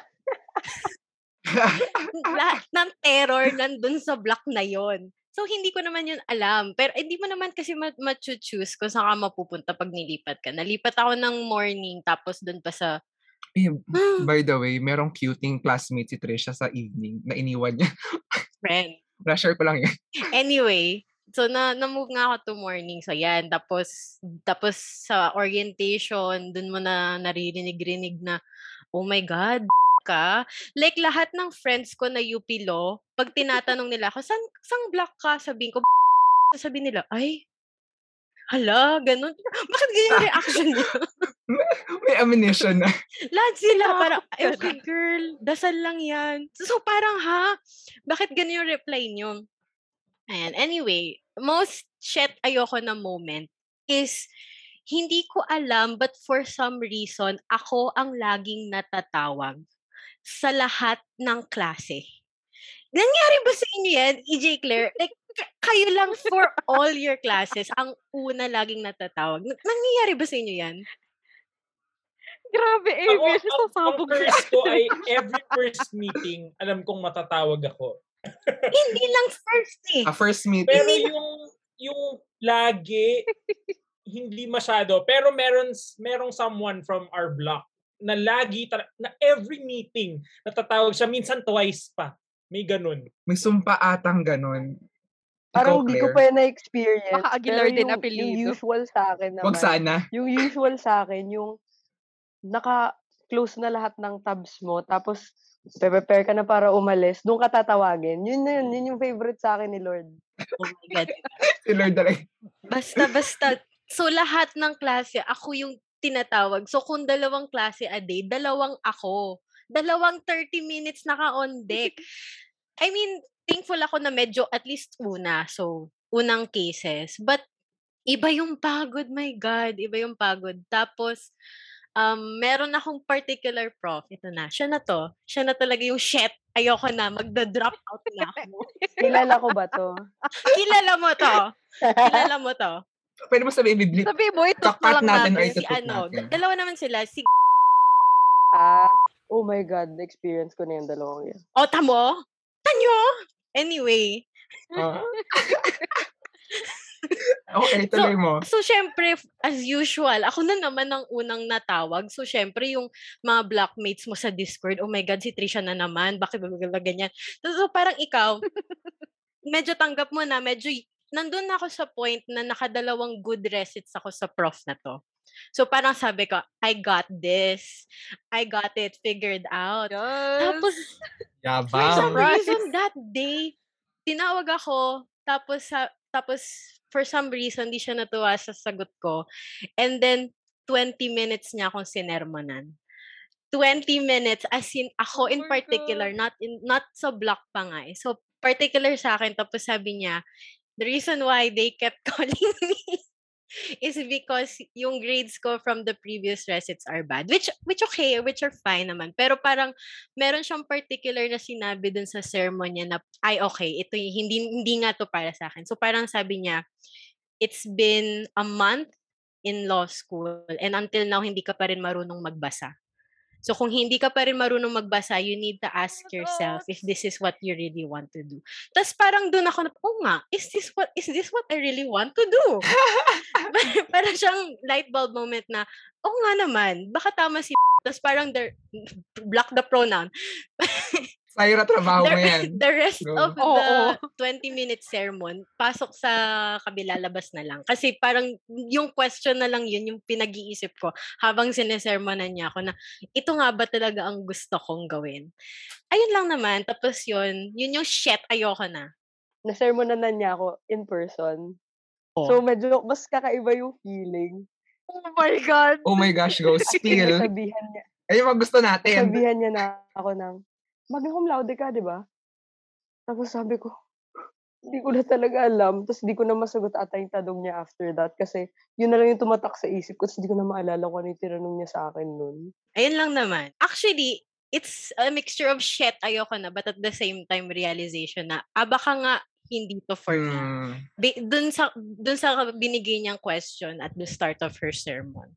Lahat ng terror nandun sa block na yon. So, hindi ko naman yun alam. Pero hindi mo naman kasi ma- choose kung saan ka mapupunta pag nilipat ka. Nalipat ako ng morning, tapos dun pa sa... Eh, by the way, merong cuting classmate si Trisha sa evening na iniwan niya. friend. Na-share ko lang yun. Anyway, so na na-move nga ako to morning. So yan, tapos tapos sa orientation, dun mo na naririnig-rinig na oh my god, ka. Like lahat ng friends ko na UP Law, pag tinatanong nila ako, san sang block ka? Sabihin ko, sasabihin nila, ay, hala, ganun. Bakit ganyan yung reaction niya? May ammunition na. Lahat sila, parang, "Ay, okay girl, dasal lang yan. So, parang, ha? Bakit ganun yung reply niyo? Ayan, anyway, most shit ayoko na moment is, hindi ko alam but for some reason, ako ang laging natatawag sa lahat ng klase. Nangyari ba sa inyo yan, EJ Claire? Like, kayo lang for all your classes, ang una laging natatawag. Nangyayari ba sa inyo yan? Grabe, Ako, Amy. ang, ang Sasabog ka. curse ko ay every first meeting, alam kong matatawag ako. Hindi lang first eh. A first meeting. Pero yung yung lagi hindi masyado pero meron merong someone from our block na lagi tara- na every meeting natatawag siya minsan twice pa. May ganun. May sumpa atang ganun. Parang hindi ko pa na-experience. Baka Aguilar din yung, apelyido. Yung usual sa akin naman. Wag sana. Yung usual sa akin, yung naka-close na lahat ng tabs mo, tapos prepare ka na para umalis, doon ka tatawagin. Yun na yun, yun yung favorite sa akin ni Lord. Oh my God. Si Lord talaga. Basta, basta. So, lahat ng klase, ako yung tinatawag. So, kung dalawang klase a day, dalawang ako. Dalawang 30 minutes naka-on deck. I mean, thankful ako na medyo at least una. So, unang cases. But, iba yung pagod, my God. Iba yung pagod. Tapos, um, meron akong particular prof. Ito na. Siya na to. Siya na talaga yung shit. Ayoko na. Magda-drop out na ako. Kilala ko ba to? Kilala mo to. Kilala mo to. Pwede mo sabihin, biblit. Sabi mo, ito na lang natin natin. si ano, natin. dalawa naman sila. Si Ah, oh my God, na-experience ko na yung dalawang yan. O, tamo? Tanyo? Anyway. Ah. okay, tuloy mo. So, syempre, as usual, ako na naman ang unang natawag. So, syempre, yung mga blockmates mo sa Discord, oh my God, si Trisha na naman, bakit ba ganyan? So, so, parang ikaw, medyo tanggap mo na, medyo, y- nandun na ako sa point na nakadalawang good resits ako sa prof na to. So, parang sabi ko, I got this. I got it figured out. Tapos, For Yabang. some Surprise! reason that day, tinawag ako, tapos sa, tapos for some reason, di siya natuwa sa sagot ko. And then, 20 minutes niya akong sinermonan. 20 minutes, as in, ako Oh in particular, not in not sa block pa nga eh. So, particular sa akin, tapos sabi niya, the reason why they kept calling me is because yung grades ko from the previous resits are bad. Which, which okay, which are fine naman. Pero parang, meron siyang particular na sinabi dun sa sermon niya na, ay okay, ito hindi, hindi nga to para sa akin. So parang sabi niya, it's been a month in law school and until now, hindi ka pa rin marunong magbasa. So kung hindi ka pa rin marunong magbasa, you need to ask yourself if this is what you really want to do. Tapos parang doon ako na, oh nga, is this what is this what I really want to do? parang siyang light bulb moment na, oh nga naman, baka tama si Tapos parang block the pronoun. Sayra, trabaho mo the, yan. the rest Go. of Oo. the 20-minute sermon, pasok sa kabila, labas na lang. Kasi parang yung question na lang yun, yung pinag-iisip ko habang sinesermonan niya ako na, ito nga ba talaga ang gusto kong gawin? Ayun lang naman. Tapos yun, yun yung shit, ayoko na. Na-sermonan na niya ako in person. Oh. So, medyo mas kakaiba yung feeling. Oh my God. Oh my gosh, go. Spill. Sabihan niya, Ayun mga gusto natin. sabihan niya na ako ng, magna cum laude ka, di ba? Tapos sabi ko, hindi ko na talaga alam. Tapos hindi ko na masagot ata yung tanong niya after that. Kasi yun na lang yung tumatak sa isip ko. Tapos hindi ko na maalala kung ano yung tinanong niya sa akin nun. Ayun lang naman. Actually, it's a mixture of shit, ayoko na, but at the same time, realization na, ah, baka nga, hindi to for me. Hmm. Bi- dun sa dun sa binigay niyang question at the start of her sermon.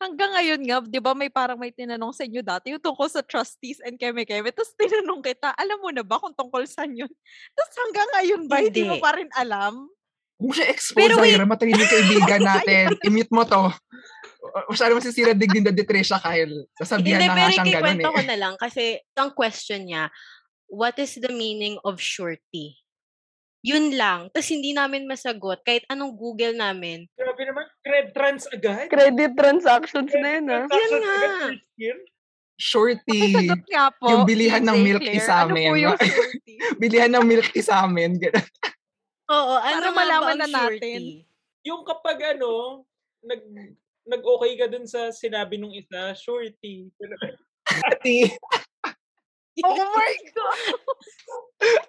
Hanggang ngayon nga, di ba may parang may tinanong sa inyo dati yung tungkol sa trustees and keme-keme. Tapos tinanong kita, alam mo na ba kung tungkol saan yun? Tapos hanggang ngayon ba, hindi, mo Hindi. pa rin alam? Huwag mo siya expose, Pero wait. Zaira. Matalino yung kaibigan natin. I-mute mo to. Masyado masisira digdin na Trisha Kyle. Sasabihan Hindi, na nga siyang ganun eh. ko na lang kasi ang question niya, what is the meaning of surety? Yun lang. Tapos hindi namin masagot. Kahit anong Google namin. Cred trans agad. Credit transactions na yun, ah. Yun Transactions nga. Shorty. Nga po. Yung bilihan ng milk tea sa Ano po amin. yung surety? Bilihan ng milk tea sa amin. Oo, ano Para malaman na natin. Yung kapag ano, nag nag-okay ka dun sa sinabi nung isa, surety. Ati. Oh my God!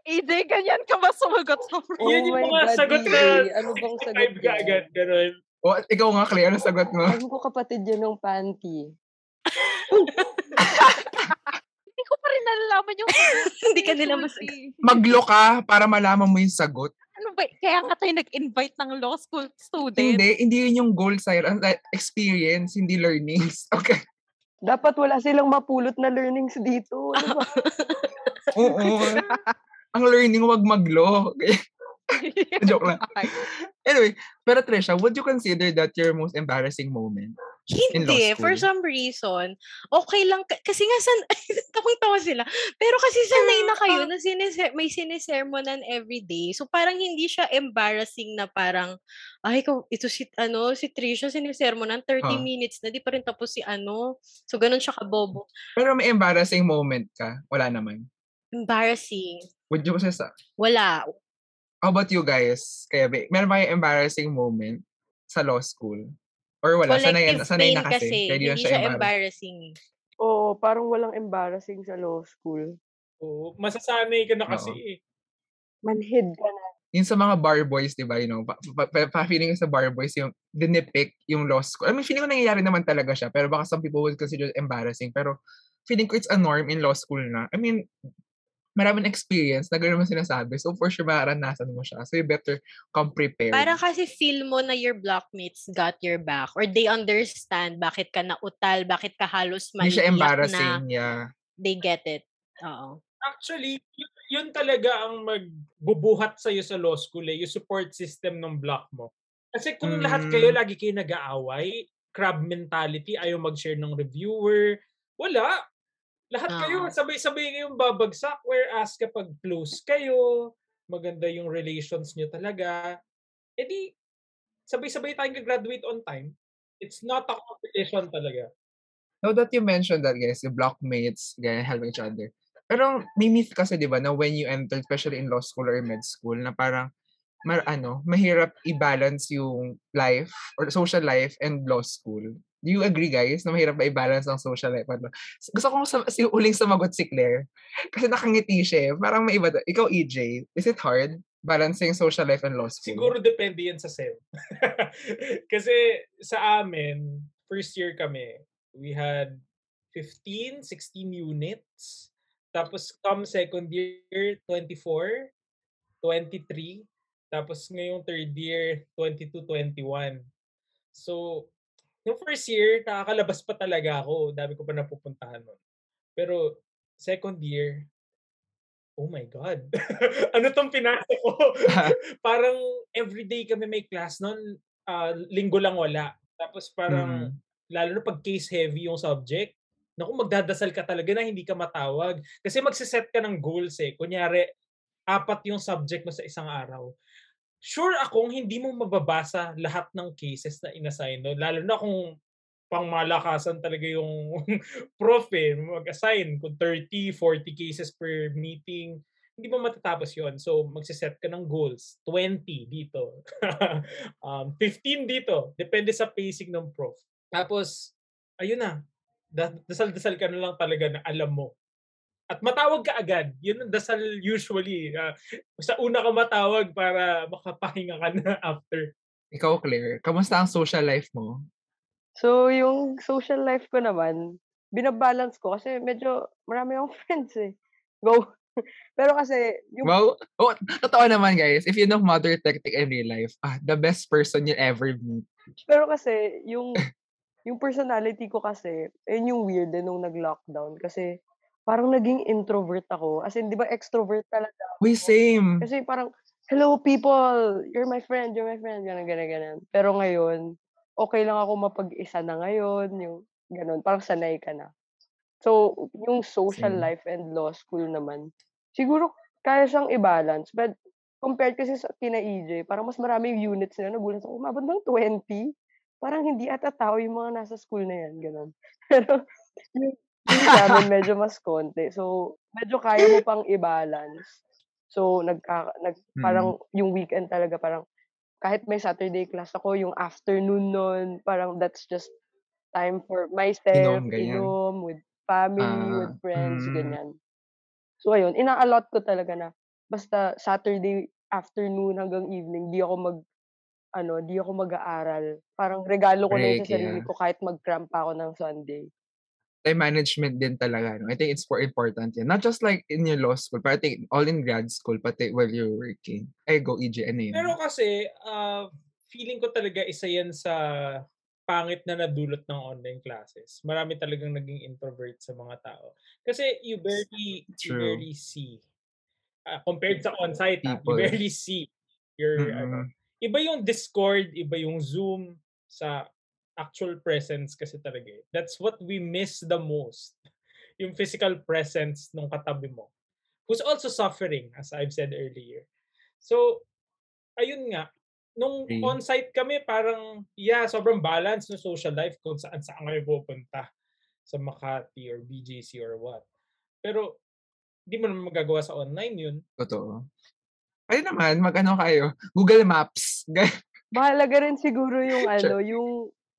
AJ, ganyan ka ba sumagot sa Oh Yun yung my mga God, sagot na DJ. Ano bang sagot ka yan? agad, ganun. O, ikaw nga, Clay, ano sagot mo? Alam ko kapatid yan ng panty. Hindi ko pa rin nalalaman yung. Hindi ka nila mas... Surety. Maglo ka para malaman mo yung sagot. Ano ba? Kaya nga tayo nag-invite ng law school student. Hindi, hindi yun yung goal like, Experience, hindi learnings. Okay. Dapat wala silang mapulot na learnings dito. Ano ba? Oo. Ang learning, wag maglo. Joke lang. Anyway, pero Trisha, would you consider that your most embarrassing moment? Hindi. For some reason, okay lang. ka- Kasi nga, san, tawang-tawa sila. Pero kasi sanay na kayo na sinise, may sinisermonan everyday. So, parang hindi siya embarrassing na parang, ay, ikaw, ito si, ano, si Trisha, sinisermonan 30 Ah. minutes na, di pa rin tapos si ano. So, ganun siya kabobo. Pero may embarrassing moment ka? Wala naman. Embarrassing. Would you say sa... Wala. How about you guys? Kaya, ba- meron ba kayong embarrassing moment sa law school? Or wala? Sanay, Collective sanay pain na kasi. kasi. Kaya Hindi siya siya embarrassing. embarrassing. eh. Oo, parang walang embarrassing sa law school. Oo, masasanay ka na kasi Oo. eh. Manhid ka na. Yung sa mga bar boys, di ba, you know, pa, pa, pa, pa- feeling ko sa bar boys, yung dinipick yung law school. I mean, feeling ko nangyayari naman talaga siya, pero baka some people would consider it embarrassing. Pero feeling ko it's a norm in law school na. I mean, maraming experience na gano'n mo sinasabi. So, for sure, maranasan mo siya. So, you better come prepared. Parang kasi feel mo na your blockmates got your back or they understand bakit ka nautal, bakit ka halos Hindi siya maiiyak na embarrassing. Yeah. they get it. Oo. Actually, yun, yun talaga ang magbubuhat sa'yo sa law school eh, yung support system ng block mo. Kasi kung lahat kayo Mm. lagi kayo nag-aaway, crab mentality, ayaw mag-share ng reviewer, wala. Lahat kayo, Oo. sabay-sabay kayong babagsak, whereas kapag close kayo, maganda yung relations nyo talaga, edi sabay-sabay tayong graduate on time. It's not a competition talaga. Now that you mentioned that, guys, yung blockmates, ganyan, helping each other. Pero may myth kasi, di ba, na when you enter, especially in law school or med school, na parang, mar, ano, mahirap i-balance yung life or social life and law school. Do you agree, guys, na mahirap ba i-balance ang social life? law? Gusto kong sa, si uling sumagot si Claire. Kasi nakangiti siya. eh. Parang may iba. daw. Ikaw, EJ, is it hard balancing social life and law school? Siguro depende yan sa SEM. Kasi sa amin, first year kami, we had 15, 16 units. Tapos come second year, 24, 23. Tapos ngayong third year, 22, 21. So, yung first year, nakakalabas pa talaga ako. Dami ko pa napupuntahan nun. Pero second year, oh my God. ano tong pinasok ko? parang everyday kami may class nun, ah, linggo lang wala. Tapos parang, Mm. lalo na pag case heavy yung subject, naku, magdadasal ka talaga na hindi ka matawag. Kasi magsiset ka ng goals eh. Kunyari, apat yung subject mo sa isang araw. Sure akong hindi mo mababasa lahat ng cases na inassign no? Lalo na kung pangmalakasan talaga yung prof eh, mag-assign kung 30, 40 cases per meeting hindi mo matatapos yon So, magsiset ka ng goals. 20 dito. um, 15 dito. Depende sa pacing ng prof. Tapos, ayun na. Da- Dasal-dasal ka na lang talaga na alam mo. At matawag ka agad. Yun ang dasal usually. ah, sa una ka matawag para makapahinga ka na after. Ikaw, Claire, kamusta ang social life mo? So, yung social life ko naman, binabalance ko kasi medyo marami akong friends eh. Go. Pero kasi, yung Wow. Oh, totoo naman, guys. If you know Mother Tactic in real life, ah, the best person you'll ever meet. Pero kasi, yung, yung personality ko kasi, yun yung weird din nung nag-lockdown. Kasi, parang naging introvert ako. As in, di ba extrovert talaga. We same. Kasi parang, hello people, you're my friend, you're my friend, gano'n, gano'n, gano'n. Pero ngayon, okay lang ako mapag-isa na ngayon, yung gano'n, parang sanay ka na. So, yung social Same. life and law school naman, siguro kaya siyang i-balance. But compared kasi sa kina EJ, parang mas marami yung units nila. Nagulat ako, umabot ng 20. Parang hindi ata tao yung mga nasa school na yan, gano'n. Pero yung, yung sa amin medyo mas konti. So, medyo kaya mo pang i-balance. So, nagka, nag, Mm. parang yung weekend talaga, parang kahit may Saturday class ako, yung afternoon nun, parang that's just time for myself, Inom, with family, with Ah, friends, mm. ganyan. So, ayun, ina-allot ko talaga na basta Saturday afternoon hanggang evening, di ako mag, ano, di ako mag-aaral. Parang regalo ko na Break, sa sarili yeah. ko kahit mag-cram pa ako ng Sunday. Time management din talaga. No? I think it's for important yan. Not just like in your law school, but I think all in grad school, pati while you're working. Ay, go EJ, ano yun? Pero kasi, ah, feeling ko talaga isa yan sa pangit na nadulot ng online classes. Marami talagang naging introvert sa mga tao. Kasi you barely, you barely see. Ah, compared sa on-site, ah, you People. barely see your, ano, Mm-mm. iba yung Discord, iba yung Zoom sa actual presence kasi talaga. eh. That's what we miss the most. Yung physical presence ng katabi mo. Who's also suffering, as I've said earlier. So, ayun nga. Nung Agree. on-site kami, parang, yeah, sobrang balance ng social life kung saan saan kami pupunta. Sa Makati or BGC or what. Pero, di mo naman magagawa sa online yun. Totoo. Kayo naman, mag-ano kayo? Google Maps. Mahalaga rin siguro yung Sure. ano, yung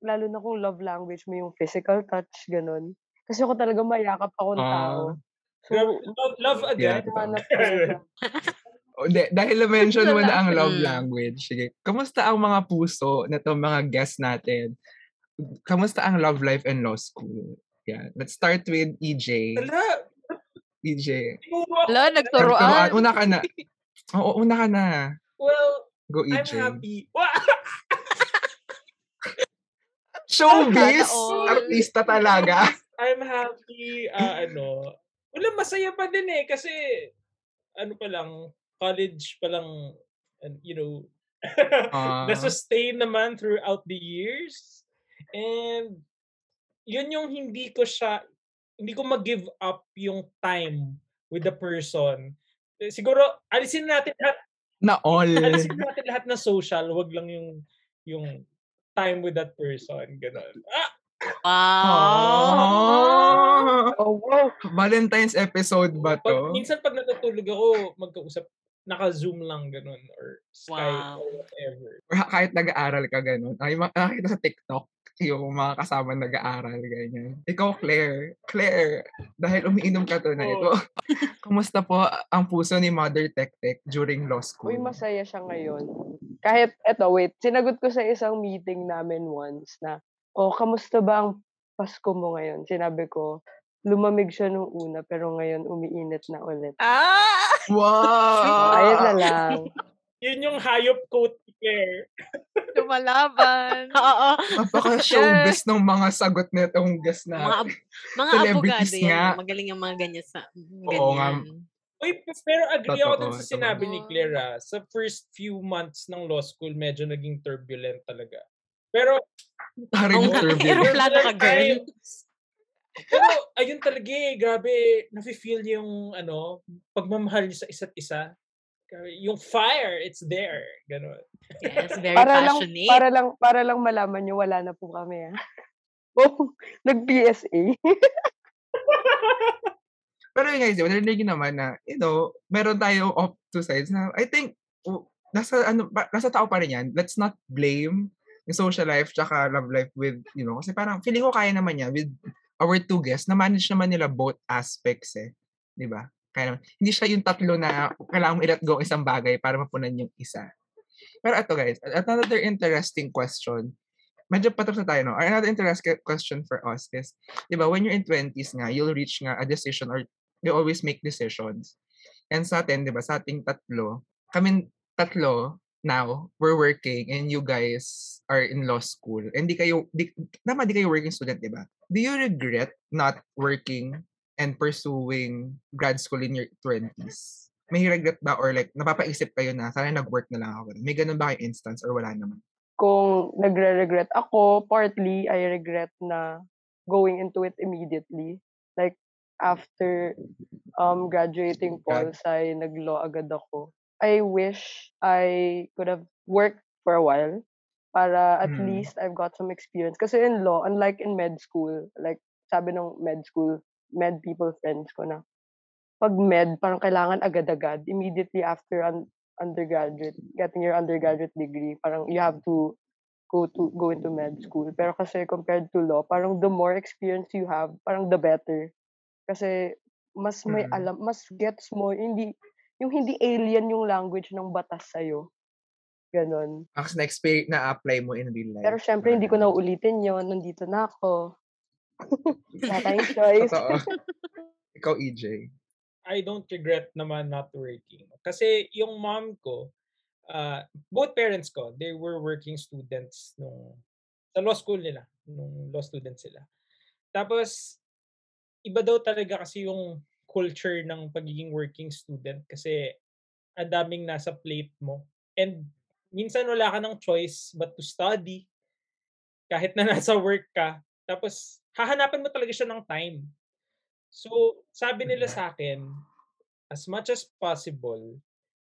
lalo na kung love language mo yung physical touch, ganun. Kasi ako talaga mayakap akong tao. Ah. So, love, love Yeah, again. O, de, dahil na-mention mo na ang love language, sige. Kamusta ang mga puso na itong mga guests natin? Kamusta ang love life and law school? Yeah. Let's start with EJ. Tala, EJ. Wala, Nagturuan. nagturuan. Una ka na. Oo, una ka na. Well, Go I'm EJ. happy. Showbiz! Artista talaga. I'm happy, ah, ano, wala, masaya pa din eh, kasi, ano pa lang, college pa lang, and, you know, Ah. na-sustain naman throughout the years. And, yun yung hindi ko siya, hindi ko mag-give up yung time with the person. Eh, Siguro, alisin natin lahat, Na all. alisin natin lahat na social, wag lang yung, yung time with that person, gano'n. Ah! Wow. Ah. Oh, wow. Valentine's episode ba Pag, to? minsan pag natutulog ako, magkausap, naka-zoom lang ganun or Skype Wow. or whatever. Or kahit nag-aaral ka ganun. Ay, ma- nakakita sa TikTok yung mga kasama nag-aaral, ganyan. Ikaw, Claire. Claire, dahil umiinom ka to na ito. Kumusta po ang puso ni Mother Tek during law school? Uy, masaya siya ngayon. Kahit, eto, wait, sinagot ko sa isang meeting namin once na, oh, kamusta ba ang Pasko mo ngayon? Sinabi ko, lumamig siya nung una, pero ngayon umiinit na ulit. Ah! Wow! Ayun na lang. Yun yung hayop quote ni Claire. Lumalaban. Oo. Napaka-showbiz ng mga sagot na itong guest Mga, na. ab- mga Celebrities abogado yan. nga. Magaling yung mga ganyan sa Oo nga. ganyan. Uy, pero agree ako dun Totoo, sa sinabi ni totoo. Claire ah. Sa first few months ng law school, medyo naging turbulent talaga. Pero, Taring Oo nga, turbulent. aeroplano ka, girl. pero ayun talaga eh, grabe, nafe-feel yung ano, pagmamahal niyo sa isa't isa. Yung fire, it's there. Ganon. Yes, very para lang, passionate. para lang, para lang malaman nyo, wala na po kami, ah. Oh, nag-PSA. Pero yun guys, narinig naman na, you know, meron tayong off two sides na I think, nasa, ano, nasa tao pa rin yan. Let's not blame yung social life tsaka love life with, you know, kasi parang feeling ko kaya naman yan with our two guests na manage naman nila both aspects eh. Di ba? Kaya naman. Hindi siya yung tatlo na kailangan mo i-let go ang isang bagay para mapunan yung isa. Pero ito guys, another interesting question. Medyo patapos na tayo, no? Another interesting question for us is, di ba, when you're in 20s nga, you'll reach nga a decision or you always make decisions. And sa atin, di ba, sa ating tatlo, kami tatlo, now, we're working and you guys are in law school. And di kayo, di, tama, di kayo working student, di ba? Do you regret not working and pursuing grad school in your 20s? May regret ba or like, napapaisip kayo na, sana nag-work na lang ako. May ganun ba kayong instance or wala naman? Kung nagre-regret ako, partly, I regret na going into it immediately. Like, after um graduating Grad. Pulse, ay nag-law agad ako. I wish I could have worked for a while para at Mhm. least I've got some experience. Kasi in law, unlike in med school, like sabi ng med school, med people friends ko na, pag med, parang kailangan agad-agad, immediately after un- undergraduate, getting your undergraduate degree, parang you have to go to go into med school. Pero kasi compared to law, parang the more experience you have, parang the better. Kasi mas may Mm. alam, mas gets mo, hindi, yung hindi alien yung language ng batas sa'yo. Ganon. Kasi na-experience, na-apply mo in real life. Pero syempre, hindi ko na uulitin yon Nandito na ako. Wala tayong choice. Totoo. Ikaw, EJ. I don't regret naman not working. Kasi yung mom ko, uh, both parents ko, they were working students nung sa law school nila, nung law student sila. Tapos, iba daw talaga kasi yung culture ng pagiging working student kasi ang daming nasa plate mo. And minsan wala ka ng choice but to study kahit na nasa work ka. Tapos, hahanapan mo talaga siya ng time. So, sabi nila sa akin, as much as possible,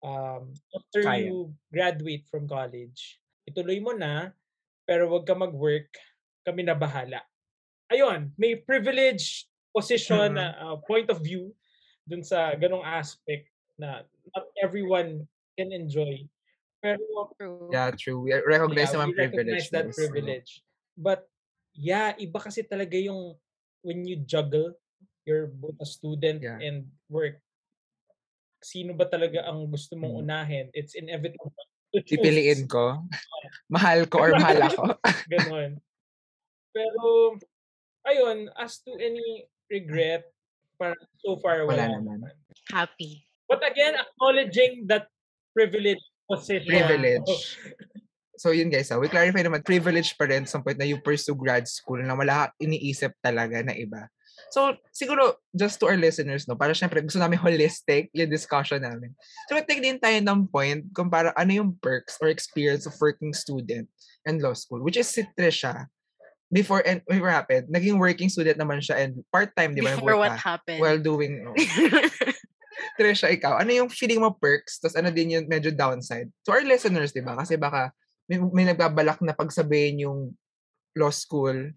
um, after Kaya. you graduate from college, ituloy mo na, pero wag ka mag-work, kami na bahala. Ayun, may privileged position, na uh, point of view dun sa ganong aspect na not everyone can enjoy. Pero. Yeah, true. We recognize yeah, naman we recognize privilege. that privilege. But yeah, iba kasi talaga yung when you juggle, you're both a student Yeah. and work. Sino ba talaga ang gusto mong Mm. unahin? It's inevitable. Pipiliin ko. mahal ko or mahal ako. Ganon. Pero, ayun, as to any regret, parang so far Wala wala, naman. naman. Happy. But again, acknowledging that privilege position. Privilege. So yun guys, ah, we clarify naman, privilege pa rin sa point na you pursue grad school na wala iniisip talaga na iba. So, siguro, just to our listeners, no, para syempre, gusto namin holistic yung discussion namin. So, take din tayo ng point kung para ano yung perks or experience of working student and law school, which is si Trisha. Before, and before happened, naging working student naman siya and part-time, di ba? Before what ka happened. While doing, no. Trisha, ikaw, ano yung feeling mo perks? Tapos ano din yung medyo downside? To our listeners, di ba? Kasi baka may, may nagbabalak na pagsabihin yung law school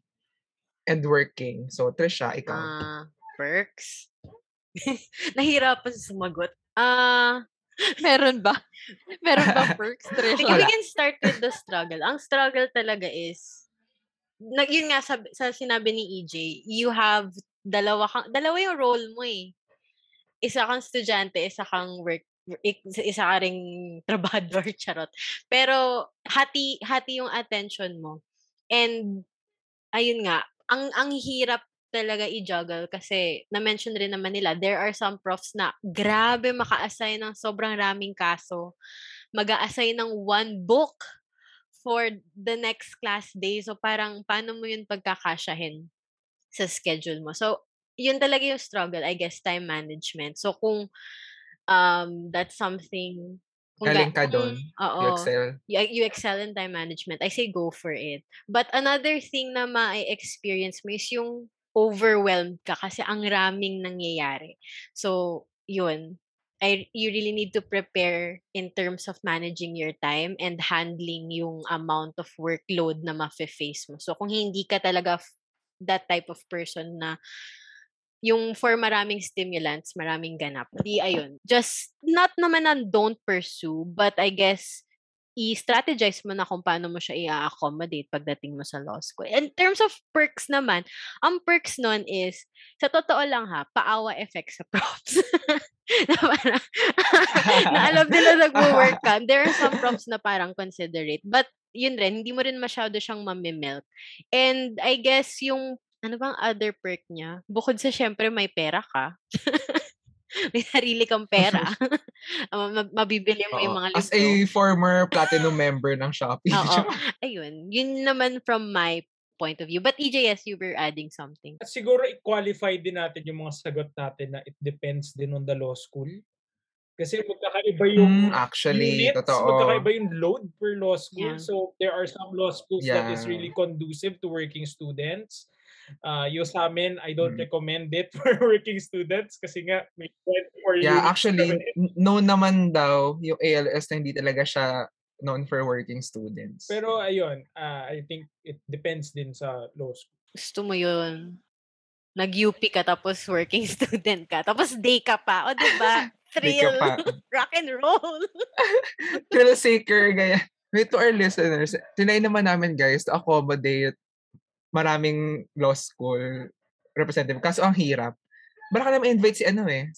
and working. So, Trisha, ikaw. Ah, perks. Nahirapan sa sumagot. Ah, Meron ba? Meron ba perks, Trisha? we can start with the struggle. Ang struggle talaga is, na, yun nga sa, sa sinabi ni EJ, you have dalawa kang, dalawa yung role mo eh. Isa kang estudyante, isa kang work, isa ka ring trabador, charot. Pero, hati, hati yung attention mo. And, ayun nga, ang, ang hirap talaga i-juggle kasi na-mention rin naman nila, there are some profs na grabe maka-assign ng sobrang raming kaso. mag assign ng one book for the next class day. So, parang paano mo yun pagkakasyahin sa schedule mo? So, yun talaga yung struggle, I guess, time management. So, kung um, that's something... kung Galing ga- ka doon. Oo You excel. you, you excel in time management, I say go for it. But another thing na ma-experience mo is yung overwhelmed ka kasi ang raming nangyayari. So, yun. I, you really need to prepare in terms of managing your time and handling yung amount of workload na ma-face mo. So, kung hindi ka talaga that type of person na yung for maraming stimulants, maraming ganap. Di ayun. Just not naman na don't pursue, but I guess i-strategize mo na kung paano mo siya i-accommodate pagdating mo sa law school. In terms of perks naman, ang perks nun is, sa totoo lang ha, paawa effect sa profs. na, parang, na alam nila nag-work ka. There are some profs na parang considerate. But yun rin, hindi mo rin masyado siyang mamimelt. And I guess yung ano bang other perk niya? Bukod sa syempre may pera ka. may sarili kang pera. Ma- mabibili mo yung Oo. mga As libro. a former platinum member ng Shopee. Oo. Ayun. Yun naman from my point of view. But EJS, you were adding something. At siguro i-qualify din natin yung mga sagot natin na it depends din on the law school. Kasi magkakaiba yung Mm, actually, units, totoo. magkakaiba yung load per law school. Yeah. So there are some law schools that is Yeah. really conducive to working students. Uh, yung sa amin, I don't Mm. recommend it for working students kasi nga may 24 Yeah, units actually, kami. n- known naman daw yung ALS na hindi talaga siya known for working students. Pero ayun, uh, I think it depends din sa law school. Gusto mo yun. nag-UP ka tapos working student ka. Tapos day ka pa. O, di ba? Day ka Thrill. pa. Rock and roll. thrill seeker, gaya. Wait, to our listeners, tinay naman namin guys to accommodate maraming law school representative. Kaso ang hirap. Baka naman invite si ano eh.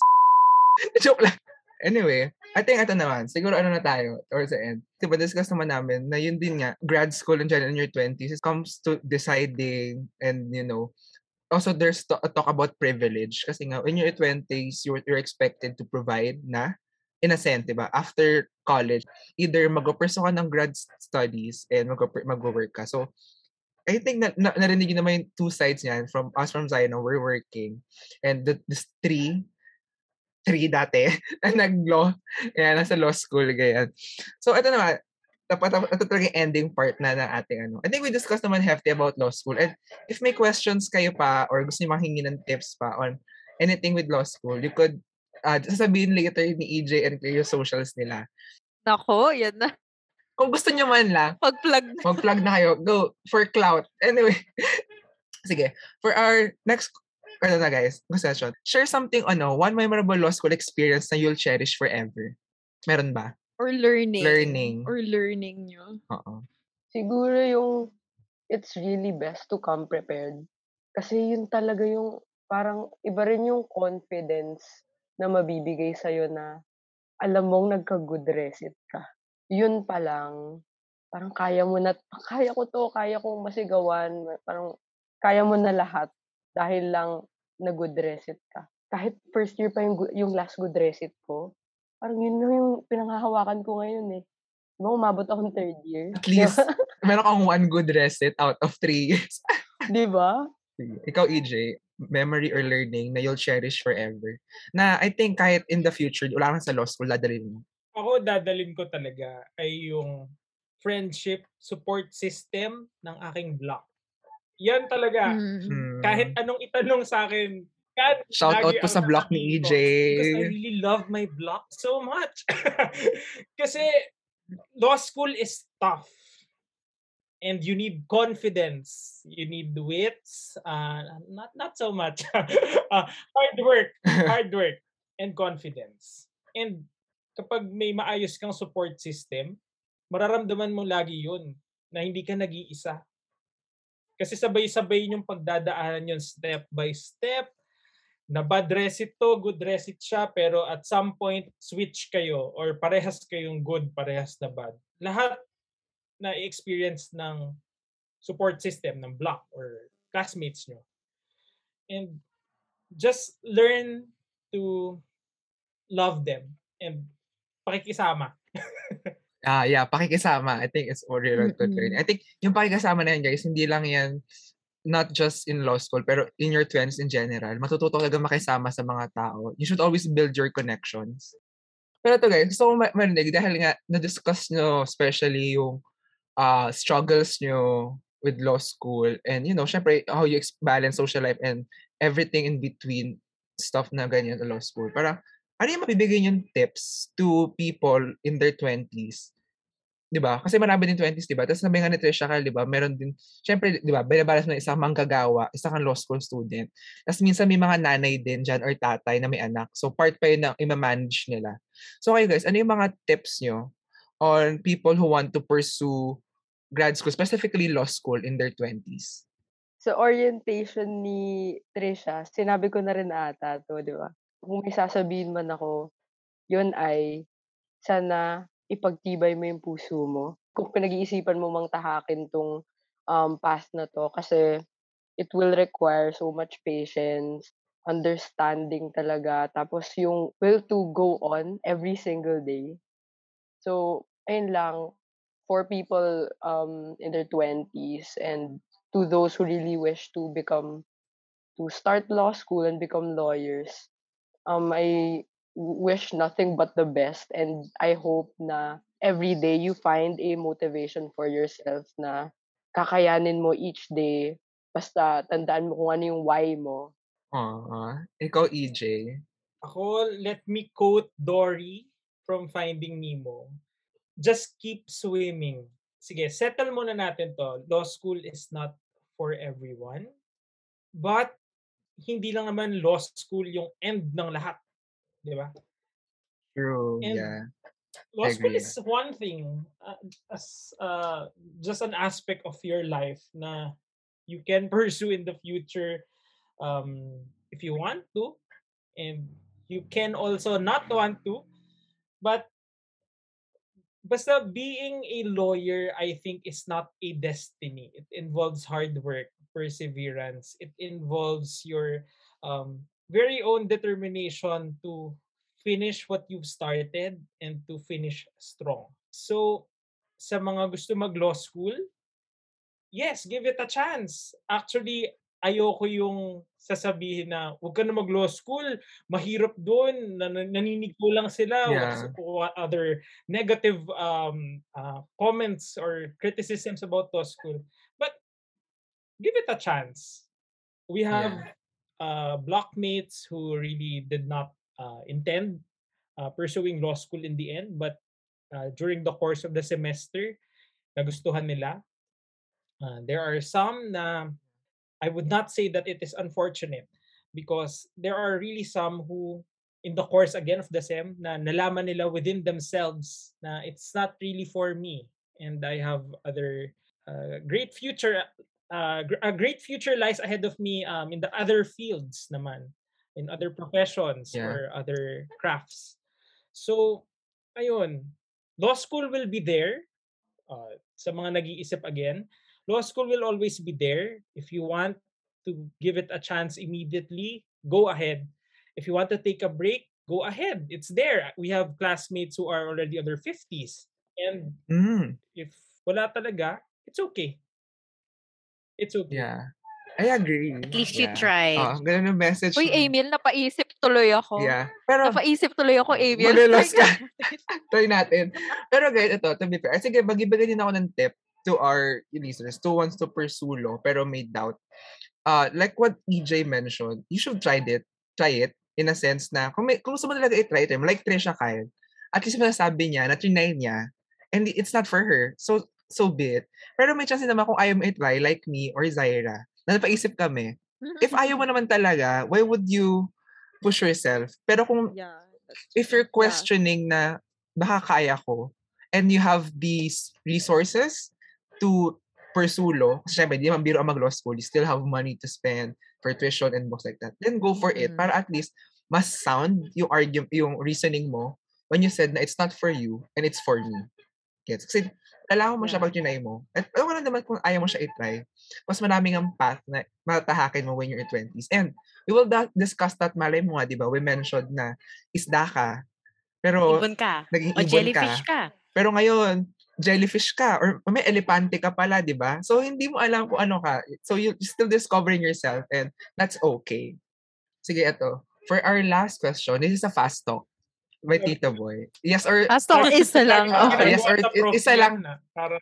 Joke lang. Anyway, I think ito naman. Siguro ano na tayo towards the end. Diba discuss naman namin na yun din nga, grad school and in your 20s, it comes to deciding and you know, also there's to- talk about privilege kasi nga in your 20s you're, you're expected to provide na in a sense, diba? After college, either mag-pursue ka ng grad studies and mag- mag-work ka. So, I think na, na narinig naman yung two sides niyan from us from Zion, we're working. And the, this three, three dati, na nag-law, kaya nasa law school, ganyan. So, ito naman, dapat ito talaga yung ending part na ng ating ano. I think we discussed naman hefty about law school. And if may questions kayo pa or gusto niyo manghingi ng tips pa on anything with law school, you could uh, sasabihin later ni EJ and yung socials nila. Nako, yan na. Kung gusto niyo man lang, Pag-plug na. mag-plug na kayo. Go for clout. Anyway. Sige. For our next ano na guys, session. Share something ano, one memorable law school experience na you'll cherish forever. Meron ba? Or learning. Learning. Or learning nyo. Oo. Siguro yung it's really best to come prepared. Kasi yun talaga yung parang iba rin yung confidence na mabibigay sa'yo na alam mong nagka-good recit ka. Yun pa lang, parang kaya mo na, kaya ko to, kaya kong masigawan, parang kaya mo na lahat dahil lang na good recit ka. Kahit first year pa yung, yung last good recit ko, parang yun na yung pinanghahawakan ko ngayon eh. Diba, umabot akong third year. At least, meron kang one good recit out of three years. Di ba? Sige. Ikaw, EJ, memory or learning na you'll cherish forever. Na I think kahit in the future, wala kang sa law school, dadalhin mo. Ako, dadalin ko talaga ay yung friendship support system ng aking block. Yan talaga. Mm. Hmm. Kahit anong itanong sa akin, yan, Shout out po sa block ni EJ. Because I really love my block so much. Kasi law school is tough. And you need confidence. You need wits. Uh, not not so much. uh, hard work. Hard work. And confidence. And kapag may maayos kang support system, mararamdaman mo lagi yun na hindi ka nag-iisa. Kasi sabay-sabay yung pagdadaanan yun step by step. Na bad recit to, good recit siya, pero at some point, switch kayo or parehas kayong good, parehas na bad. Lahat na experience ng support system ng block or classmates nyo. And just learn to love them and pakikisama. Ah, yeah, pakikisama. I think it's really really good learning. I think yung pakikisama na yan, guys, hindi lang yan not just in law school, pero in your 20s in general. Matututo talaga makisama sa mga tao. You should always build your connections. Pero ito guys, gusto ko ma- marinig dahil nga na-discuss nyo especially yung uh, struggles nyo with law school and you know, syempre how you balance social life and everything in between stuff na ganyan sa law school. Para ano yung mabibigay yung tips to people in their 20s? 'Di ba? Kasi marami din 20s, 'di ba? Tapos sabi nga ni Trisha Cal, 'di ba? Meron din syempre, 'di ba? Binabalas mo isang manggagawa, isang kang law school student. Tapos minsan may mga nanay din diyan or tatay na may anak. So part pa yun ng i-manage nila. So kayo guys, ano yung mga tips nyo on people who want to pursue grad school, specifically law school in their 20s? Sa orientation ni Trisha, sinabi ko na rin ata to, di ba? Kung may sasabihin man ako, yun ay sana ipagtibay mo yung puso mo. Kung pinag-iisipan mo mang tahakin tong um, path na to kasi it will require so much patience, understanding talaga, tapos yung will to go on every single day. So, ayun lang, for people um, in their 20s and to those who really wish to become to start law school and become lawyers um i wish nothing but the best and i hope na every day you find a motivation for yourself na kakayanin mo each day basta tandaan mo kung ano yung why mo Aww. Ikaw, EJ. Ako, let me quote Dory from Finding Nemo. Just keep swimming. Sige, settle muna natin to. Law school is not for everyone. But hindi lang naman law school yung end ng lahat. Di ba? True, And yeah. law school is one thing uh, as uh, just an aspect of your life na you can pursue in the future um, if you want to and you can also not want to but basta being a lawyer i think is not a destiny it involves hard work perseverance it involves your um, very own determination to finish what you've started and to finish strong. So, sa mga gusto mag-law school, yes, give it a chance. Actually, ayoko yung sasabihin na huwag ka na mag-law school, mahirap doon, nan- naninig ko lang sila, Yeah. what other negative um, uh, comments or criticisms about law school. Give it a chance. We have uh, blockmates who really did not uh, intend uh, pursuing law school in the end, but uh, during the course of the semester, nagustuhan nila. Uh, there are some na I would not say that it is unfortunate because there are really some who in the course again of the SEM na nalaman nila within themselves na it's not really for me and I have other uh, great future uh, a great future lies ahead of me um, in the other fields naman in other professions Yeah. or other crafts. So ayun law school will be there uh, sa mga nag-iisip again. Law school will always be there. If you want to give it a chance immediately go ahead. If you want to take a break go ahead. It's there. We have classmates who are already on their 50s and Mm, if wala talaga it's okay it's okay yeah. I agree. At least you yeah. tried. Oh, ganun yung message. Uy. Emil, napaisip tuloy ako. Yeah. Pero, Napaisip tuloy ako, Emil. Malulos ka. try natin. Pero guys, ito, to be fair, sige, magbibigay din ako ng tip to our listeners who wants to pursue law pero may doubt. Uh, like what EJ mentioned, you should try it, try it in a sense na kung, may, kung gusto mo talaga i-try it, like Trisha Kyle, at least masasabi niya na trinay niya and it's not for her. So, so be it. Pero may chance naman kung ayaw mo i-try like me or Zaira, na napaisip kami, if ayaw mo naman talaga, why would you push yourself? Pero kung yeah, if you're questioning na baka kaya ko and you have these resources to pursue law, kasi syempre, di naman biro ang mag-law school, you still have money to spend for tuition and books like that, then go for it Mm. para at least mas sound yung argument, yung reasoning mo when you said na it's not for you and it's for me. Gets? Kasi kailangan mo siya Yeah. pag tinay mo. At ewan lang naman kung ayaw mo siya i-try. Mas maraming ang path na matahakin mo when you're in 20s. And we will da- discuss that, malay mo nga, di ba? We mentioned na isda ka. Pero Ibon ka. naging O ibon jellyfish ka. ka. Pero ngayon, jellyfish ka or may elepante ka pala, di ba? So, hindi mo alam kung ano ka. So, you you're still discovering yourself and that's okay. Sige, ito. For our last question, this is a fast talk by Tito Boy. Yes or... Fast talk isa lang. Ah, Okay. yes, or isa lang. na, Parang,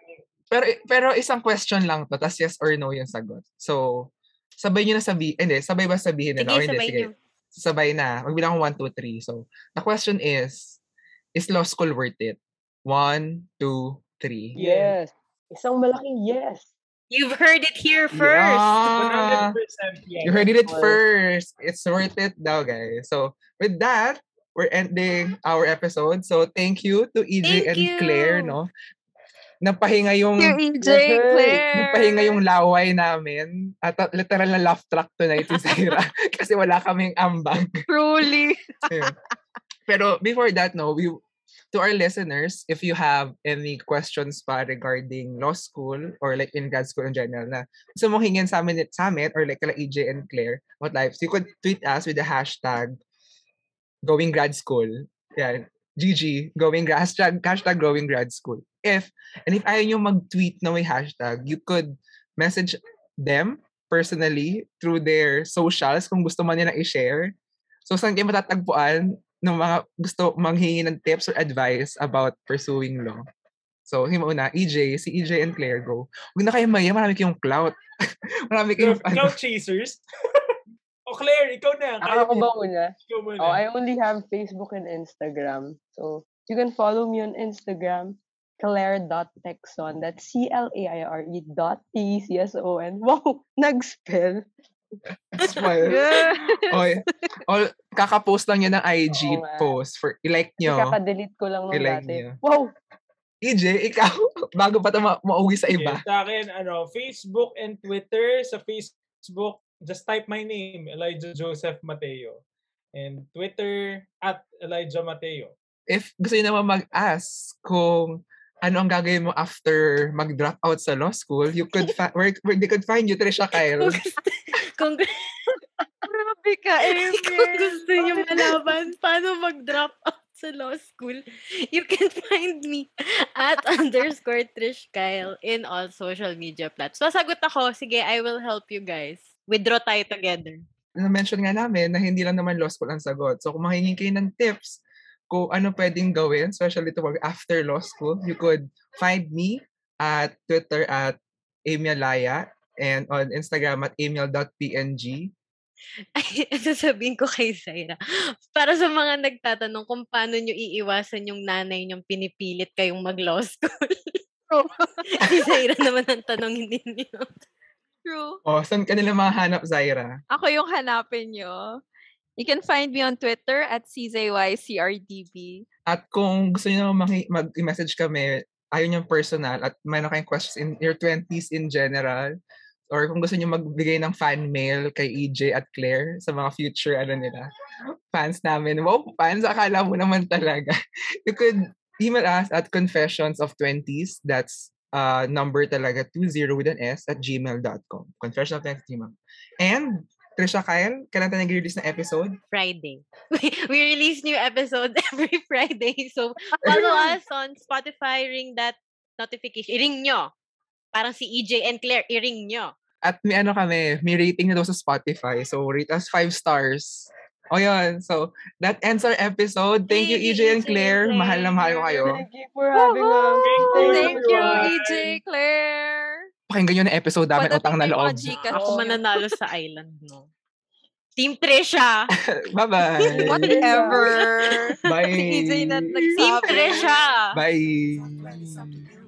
Pero, pero isang question lang to, tas yes or no yung sagot. So, sabay nyo na sabihin, hindi, sabay ba sabihin na? Sige, hindi, sabay sige. niyo. Sabay na. Magbilang ko 1, 2, 3. So, the question is, is law school worth it? 1, 2, 3. Yes. Isang malaking yes. You've heard it here first. Yeah. 100% yes. You heard it first. It's worth it daw, guys. So, with that, we're ending our episode. So, thank you to EJ Thank and Claire, you. no? Napahinga yung EJ. Claire. napahinga yung laway namin. At literal na laugh track tonight si Sarah. kasi wala kaming ambag. Truly. Pero before that, no, we to our listeners, if you have any questions pa regarding law school or like in grad school in general na gusto mong hingin sa amin, sa amin or like kala EJ and Claire about life, so you could tweet us with the hashtag going grad school. Yeah, GG, going hashtag, hashtag going grad school. If, and if ayaw nyo mag-tweet na may hashtag, you could message them personally through their socials kung gusto man nila i-share. So, saan kayo matatagpuan ng mga gusto manghingi ng tips or advice about pursuing law? So, himo una, EJ, si EJ and Claire, go. Huwag na kayo maya, marami kayong clout. marami kayong, ano, Cloud chasers. o Claire, ikaw na. Ako ba una? Ikaw muna. Oh, I only have Facebook and Instagram. So you can follow me on Instagram, claire.texon. That's C-L-A-I-R-E E dot T-C-S-O-N. Wow, nag-spell. Smile. Oy, all, kakapost lang niya ng IG Oo nga. post for i-like nyo. Kaka-delete ko lang nung I-like dati. niya. Wow! EJ, ikaw, bago pa ito ma- mauwi sa iba. Sa akin, ano, Facebook and Twitter. Sa Facebook, just type my name, Elijah Joseph Mateo. And Twitter, at Elijah Mateo. If gusto niyo naman mag-ask kung ano ang gagawin mo after mag-drop out sa law school, you could fi- where, where they could find you, Trisha Kyle. Kung, Grabe ka, kung gusto niyo malaman paano mag-drop out sa law school, you can find me at underscore Trish Kyle in all social media platforms. Sasagot ako, sige, I will help you guys. Withdraw tayo together. Na-mention nga namin na hindi lang naman law school ang sagot. So kung mahingin kayo ng tips kung ano pwedeng gawin, especially to work after law school, you could find me at Twitter at Amialaya and on Instagram at amial.png. Ay, sasabihin ko kay Zaira. Para sa mga nagtatanong kung paano nyo iiwasan yung nanay nyong pinipilit kayong mag-law school. si Zaira naman ang tanongin ninyo. True. O, saan ka nila mahanap, Zaira? Ako yung hanapin nyo. You can find me on Twitter at CZYCRDB. At kung gusto maki- mag-message kami, ayaw niyang personal at mayroon kayong questions in your 20s in general, or kung gusto niyo magbigay ng fan mail kay EJ at Claire sa mga future ano nila, fans namin. Wow, fans, akala mo naman talaga. You could email us at confessions of 20s. That's uh, number talaga 20 with an S at gmail.com. Confession of 20s gmail. And Trisha Kyle, kailan tayo nag-release ng episode? Friday. we release new episode every Friday. So, follow us on Spotify. Ring that notification. I-ring nyo. Parang si EJ and Claire, i-ring nyo. At may ano kami, may rating na daw sa Spotify. So, rate us five stars. O yun. So, that ends our episode. Thank you, Thank EJ you, and EJ and Claire. Mahal na mahal ko kayo. Thank you for having us. Thank Thank you. EJ Claire. Pakinggan nyo na episode namin, utang na loob. Gcash. Ako mananalo sa island, no? Team Trisha! Bye-bye. Whatever. Bye. si EJ na Team nagsabi. Trisha! Bye. Twenty something